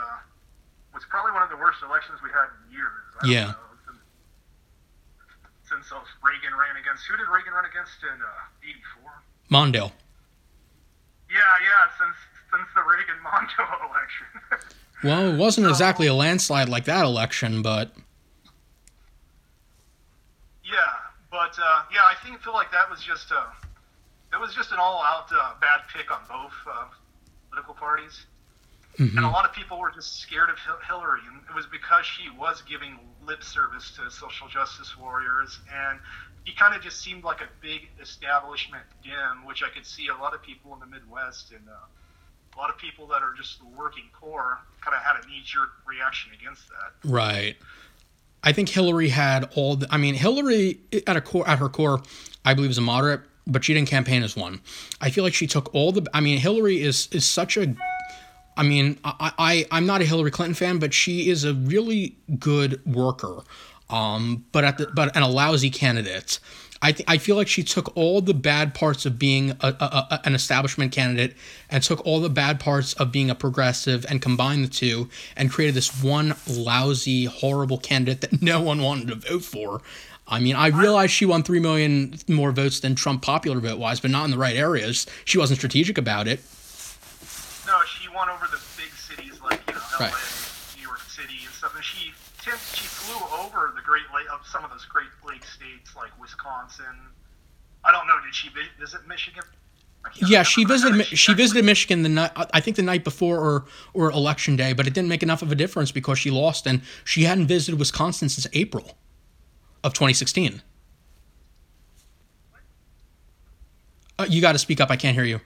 was probably one of the worst elections we had in years. I don't Yeah. know. since uh, Reagan ran against. Who did Reagan run against in '84? Uh, Mondale. Yeah, yeah, since since the Reagan Mondale election. well, it wasn't exactly a landslide like that election, but. Yeah, but uh, yeah, I think feel like that was just a, it was just an all-out uh, bad pick on both uh, political parties. Mm-hmm. And a lot of people were just scared of Hillary, and it was because she was giving lip service to social justice warriors, and he kind of just seemed like a big establishment Dem, which I could see a lot of people in the Midwest and uh, a lot of people that are just the working poor kind of had a knee-jerk reaction against that. Right. I think Hillary had all the. I mean, Hillary at a core, at her core, I believe is a moderate, but she didn't campaign as one. I feel like she took all the. I mean, Hillary is is such a I mean, I, I I'm not a Hillary Clinton fan, but she is a really good worker. Um, but at the but and a lousy candidate. I th- I feel like she took all the bad parts of being a, a, a, an establishment candidate and took all the bad parts of being a progressive and combined the two and created this one lousy, horrible candidate that no one wanted to vote for. I mean, I realize she won three million more votes than Trump popular vote wise, but not in the right areas. She wasn't strategic about it No, she won over the big cities like you know LA, right. New York City, and stuff. And she she over the Great Lake of some of those Great Lake states like Wisconsin. I don't know. Did she visit Michigan? Yeah, she visited. She, she visited Michigan the night. I think the night before or or election day, but it didn't make enough of a difference because she lost, and she hadn't visited Wisconsin since April of 2016. Uh, you got to speak up. I can't hear you.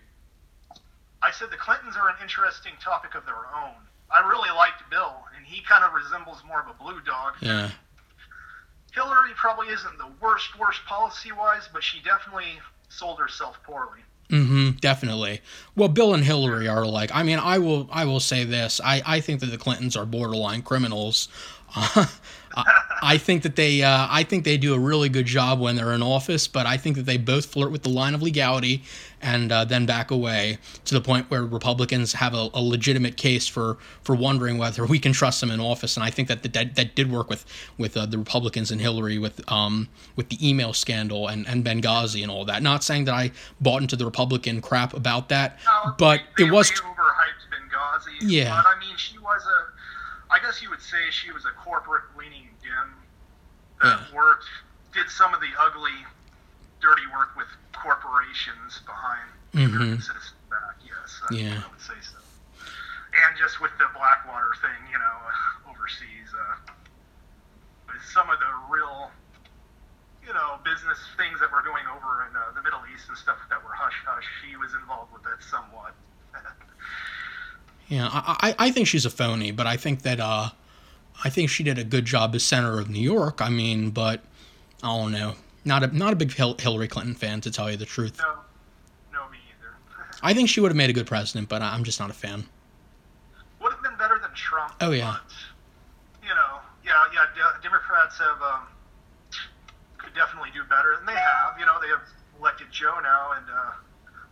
I said the Clintons are an interesting topic of their own. I really liked Bill, and he kind of resembles more of a blue dog. Yeah. Hillary probably isn't the worst, worst policy wise, but she definitely sold herself poorly. Mm-hmm, definitely. Well, Bill and Hillary are like. I mean, I will. I will say this. I I think that the Clintons are borderline criminals. Uh, think that they uh, I think they do a really good job when they're in office, but I think that they both flirt with the line of legality and uh, then back away to the point where Republicans have a, a, legitimate case for for wondering whether we can trust them in office. And I think that that, that did work with with uh, the Republicans and Hillary with um with the email scandal and, and Benghazi and all that. Not saying that I bought into the Republican crap about that, no, but they, it was overhyped Benghazi. Yeah, but I mean she was a I guess you would say she was a corporate leaning that yeah. worked, did some of the ugly, dirty work with corporations behind mm-hmm. back. Yes, I, yeah. I would say so. And just with the Blackwater thing, you know, uh, overseas, uh, with some of the real, you know, business things that were going over in uh, the Middle East and stuff that were hush hush, she was involved with that somewhat. yeah, I, I think she's a phony, but I think that uh, I think she did a good job as senator of New York. I mean, but I don't know. Not a not a big Hillary Clinton fan to tell you the truth. No, no, me either. I think she would have made a good president, but I'm just not a fan. Would have been better than Trump. Oh yeah. But, you know, yeah, yeah. Democrats have um, could definitely do better, and they have. You know, they have elected Joe now, and uh,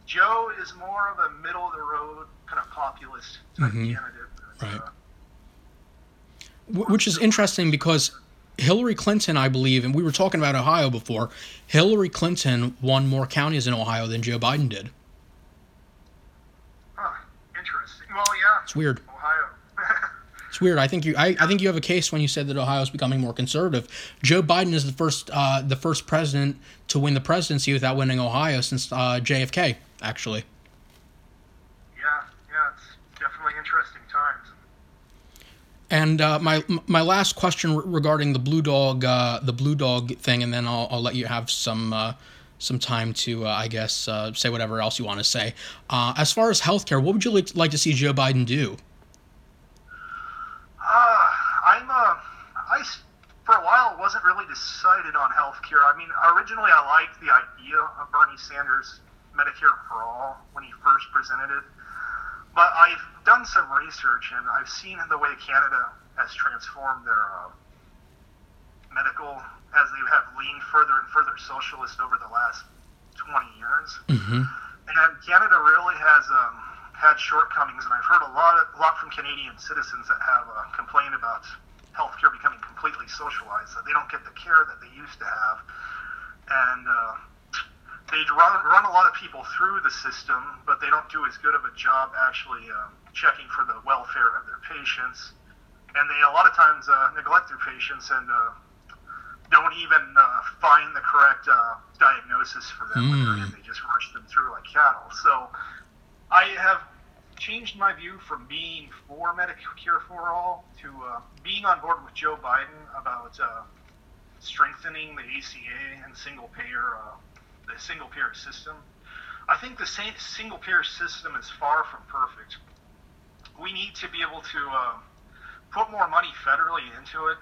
Joe is more of a middle of the road kind of populist type mm-hmm. candidate. Right. Uh, which is interesting because Hillary Clinton, I believe, and we were talking about Ohio before, Hillary Clinton won more counties in Ohio than Joe Biden did. Huh, interesting. Well, yeah. It's weird. Ohio. it's weird. I think you I, I think you have a case when you said that Ohio is becoming more conservative. Joe Biden is the first uh, the first president to win the presidency without winning Ohio since uh, JFK, actually. And uh, my my last question regarding the blue dog uh, the blue dog thing, and then I'll, I'll let you have some uh, some time to uh, I guess uh, say whatever else you want to say. Uh, as far as healthcare, what would you like, like to see Joe Biden do? I'm I for a while wasn't really decided on healthcare. I mean, originally I liked the idea of Bernie Sanders Medicare for all when he first presented it but I've done some research and I've seen the way Canada has transformed their uh, medical as they have leaned further and further socialist over the last 20 years. Mm-hmm. And Canada really has um, had shortcomings, and I've heard a lot, a lot from Canadian citizens that have uh, complained about healthcare becoming completely socialized, that they don't get the care that they used to have and uh, they run, run a lot of people through the system, but they don't do as good of a job actually um, checking for the welfare of their patients. And they a lot of times uh, neglect their patients and uh, don't even uh, find the correct uh, diagnosis for them. Mm. They just rush them through like cattle. So I have changed my view from being for Medicare for all to uh, being on board with Joe Biden about uh, strengthening the ACA and single payer, uh, the single payer system. I think the single payer system is far from perfect. We need to be able to uh, put more money federally into it.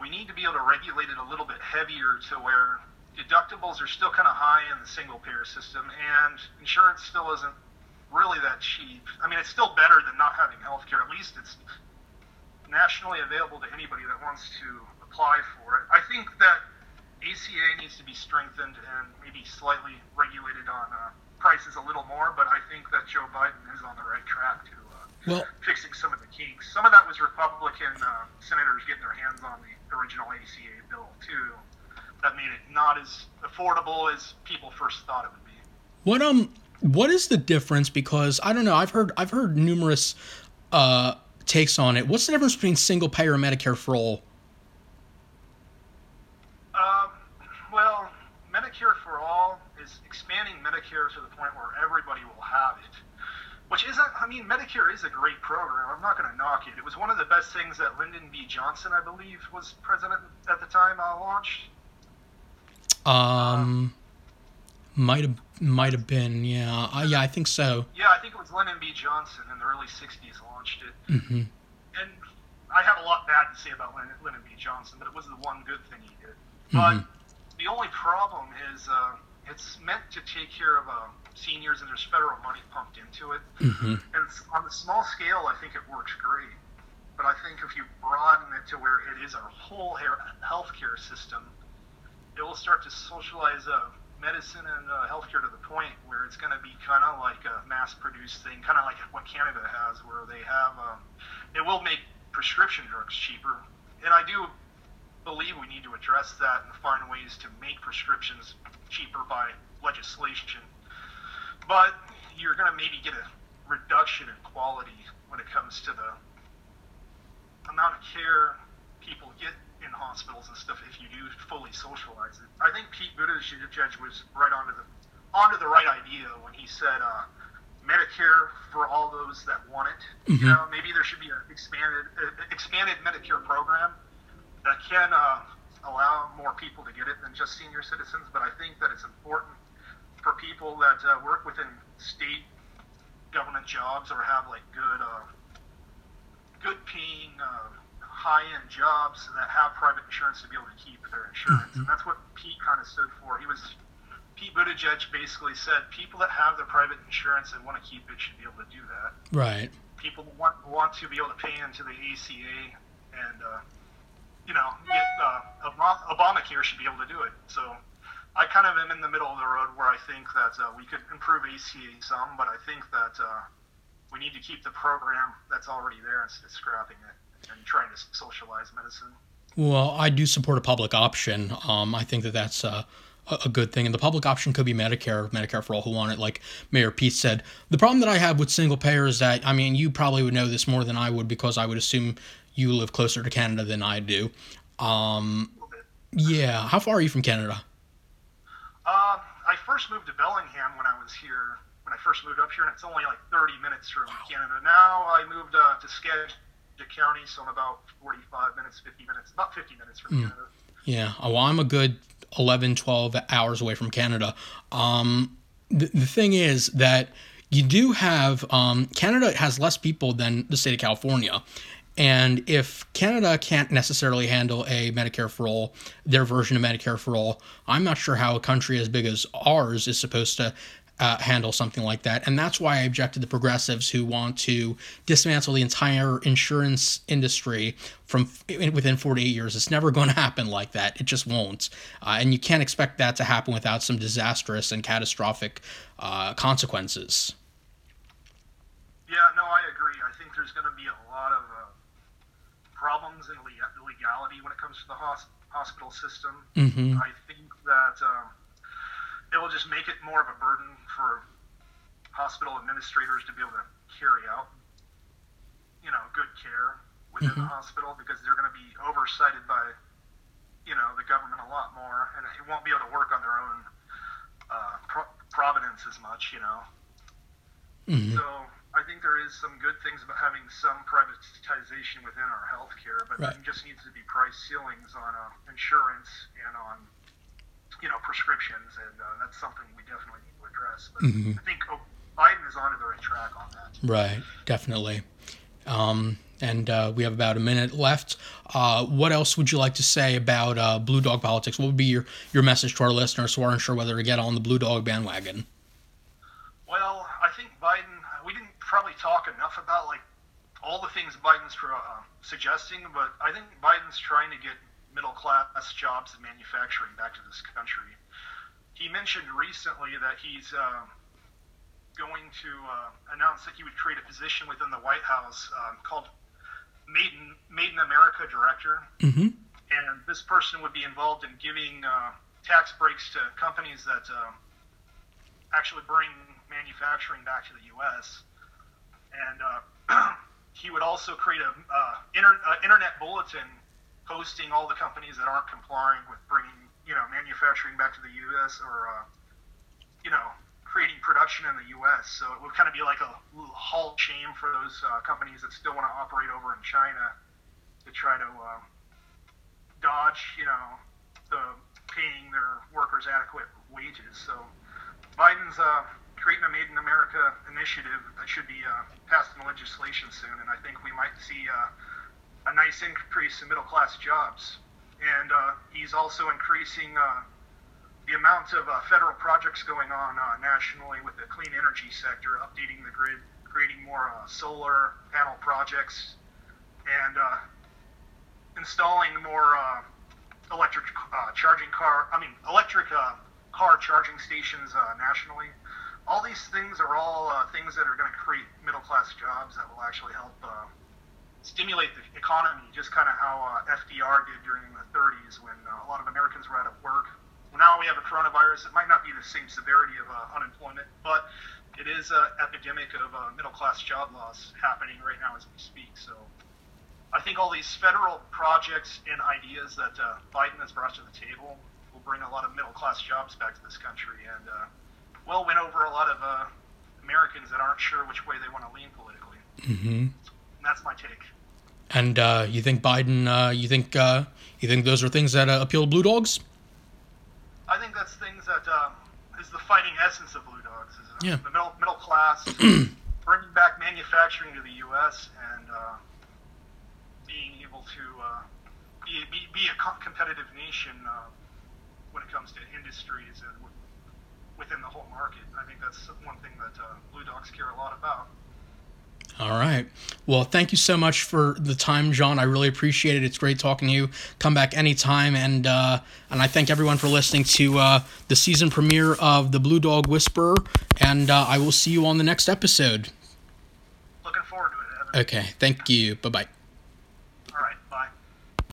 We need to be able to regulate it a little bit heavier to where deductibles are still kind of high in the single payer system and insurance still isn't really that cheap. I mean, it's still better than not having health care. At least it's nationally available to anybody that wants to apply for it. I think that ACA needs to be strengthened and maybe slightly regulated on uh, prices a little more, but I think that Joe Biden is on the right track to uh, well, fixing some of the kinks. Some of that was Republican uh, senators getting their hands on the original ACA bill, too, that made it not as affordable as people first thought it would be. What um what is the difference? Because I don't know. I've heard I've heard numerous uh, takes on it. What's the difference between single payer and Medicare for all? Um, well, Medicare for all is expanding Medicare to the point where everybody will have it. Which isn't, I mean, Medicare is a great program. I'm not going to knock it. It was one of the best things that Lyndon B. Johnson, I believe, was president at the time, uh, launched. Um, might have might have been, yeah, uh, yeah, I think so. Yeah, I think it was Lyndon B. Johnson in the early '60s launched it. Mm-hmm. And I have a lot bad to say about Lyndon, Lyndon B. Johnson, but it was the one good thing he did. Mm-hmm. The only problem is uh, it's meant to take care of uh, seniors, and there's federal money pumped into it. Mm-hmm. And on the small scale, I think it works great. But I think if you broaden it to where it is our whole healthcare system, it will start to socialize. Uh, medicine and uh, healthcare to the point where it's going to be kind of like a mass-produced thing, kind of like what Canada has, where they have um, it will make prescription drugs cheaper, and I do believe we need to address that and find ways to make prescriptions cheaper by legislation. But you're going to maybe get a reduction in quality when it comes to the amount of care people get in hospitals and stuff if you do fully socialize it. I think Pete Buttigieg was right onto the onto the right idea when he said uh, Medicare for all those that want it. Mm-hmm. You know, maybe there should be an expanded uh, expanded Medicare program that can uh, allow more people to get it than just senior citizens. But I think that it's important for people that uh, work within state government jobs or have like good uh, good paying uh, high end jobs that have private insurance to be able to keep their insurance. Mm-hmm. And that's what Pete kind of stood for. He was Pete Buttigieg basically said people that have their private insurance and want to keep it should be able to do that. Right. People want want to be able to pay into the ACA and uh, you know get uh, Obamacare should be able to do it. So I kind of am in the middle of the road where I think that uh, we could improve ACA some, but I think that uh, we need to keep the program that's already there instead of scrapping it and trying to socialize medicine. Well, I do support a public option. Um, I think that that's a, a good thing. And the public option could be Medicare, Medicare for all who want it. Like Mayor Pete said, the problem that I have with single payer is that, I mean, you probably would know this more than I would because I would assume you live closer to Canada than I do. Um, yeah. How far are you from Canada? Uh, I first moved to Bellingham when I was here, when I first moved up here, and it's only like 30 minutes from Canada. Now I moved uh, to Skagit County, so I'm about 45 minutes, 50 minutes, about 50 minutes from mm. Canada. Yeah, well, I'm a good 11, 12 hours away from Canada. Um, the, the thing is that you do have, um, Canada has less people than the state of California. And if Canada can't necessarily handle a Medicare for all, their version of Medicare for all, I'm not sure how a country as big as ours is supposed to uh, handle something like that. And that's why I object to the progressives who want to dismantle the entire insurance industry from within 48 years. It's never going to happen like that. It just won't. Uh, and you can't expect that to happen without some disastrous and catastrophic uh, consequences. Yeah, no, I agree. I think there's going to be a lot of uh, problems and legality when it comes to the hos- hospital system. Mm-hmm. I think that um, it will just make it more of a burden for hospital administrators to be able to carry out, you know, good care within Mhm. the hospital because they're going to be oversighted by, you know, the government a lot more, and it won't be able to work on their own uh, pro- providence as much, you know. Mhm. So I think there is some good things about having some privatization within our healthcare, but Right. there just needs to be price ceilings on uh, insurance and on you know prescriptions, and uh, that's something we definitely need to address. But Mhm. I think oh, Biden is on the right track on that. Right, definitely. Um, and uh, we have about a minute left. Uh, what else would you like to say about uh, Blue Dog politics? What would be your, your message to our listeners who aren't sure whether to get on the Blue Dog bandwagon? Well, I think Biden. Probably talk enough about like all the things Biden's uh, suggesting, but I think Biden's trying to get middle class jobs and manufacturing back to this country. He mentioned recently that he's uh, going to uh, announce that he would create a position within the White House um, called Made in, Made in America Director Mm-hmm. and this person would be involved in giving uh, tax breaks to companies that uh, actually bring manufacturing back to the U.S. And uh, he would also create a uh, inter- uh, internet bulletin posting all the companies that aren't complying with bringing you know manufacturing back to the U.S. or uh, you know creating production in the U.S. So it would kind of be like a little halt shame for those companies that still want to operate over in China to try to um, dodge, you know, the paying their workers adequate wages. So Biden's uh, a Made in America initiative that should be uh, passed in legislation soon, and I think we might see uh, a nice increase in middle class jobs. And uh, he's also increasing uh, the amount of uh, federal projects going on nationally with the clean energy sector, updating the grid, creating more solar panel projects, and installing more electric charging car. I mean, electric car charging stations nationally. All these things are all uh, things that are going to create middle class jobs that will actually help uh, stimulate the economy, just kind of how uh, FDR did during the 30s when uh, a lot of Americans were out of work. Now we have a coronavirus. It might not be the same severity of uh, unemployment, but it is an epidemic of uh, middle class job loss happening right now as we speak. So I think all these federal projects and ideas that Biden has brought to the table will bring a lot of middle class jobs back to this country and will win over a lot of uh, Americans that aren't sure which way they want to lean politically. Mm-hmm. That's my take. And uh, you think Biden? Uh, you think uh, you think those are things that uh, appeal to Blue Dogs? I think that's things that um, is the fighting essence of Blue Dogs. Is uh, Yeah. the middle middle class bringing back manufacturing to the U.S. and uh, being able to uh, be, be, be a co- competitive nation uh, when it comes to industries and within the whole market. I think that's one thing that uh, Blue Dogs care a lot about. All right. Well, thank you so much for the time, John. I really appreciate it. It's great talking to you. Come back anytime, and uh, and I thank everyone for listening to uh, the season premiere of the Blue Dog Whisperer. And uh, I will see you on the next episode. Looking forward to it. Evan. Okay. Thank you. Bye bye.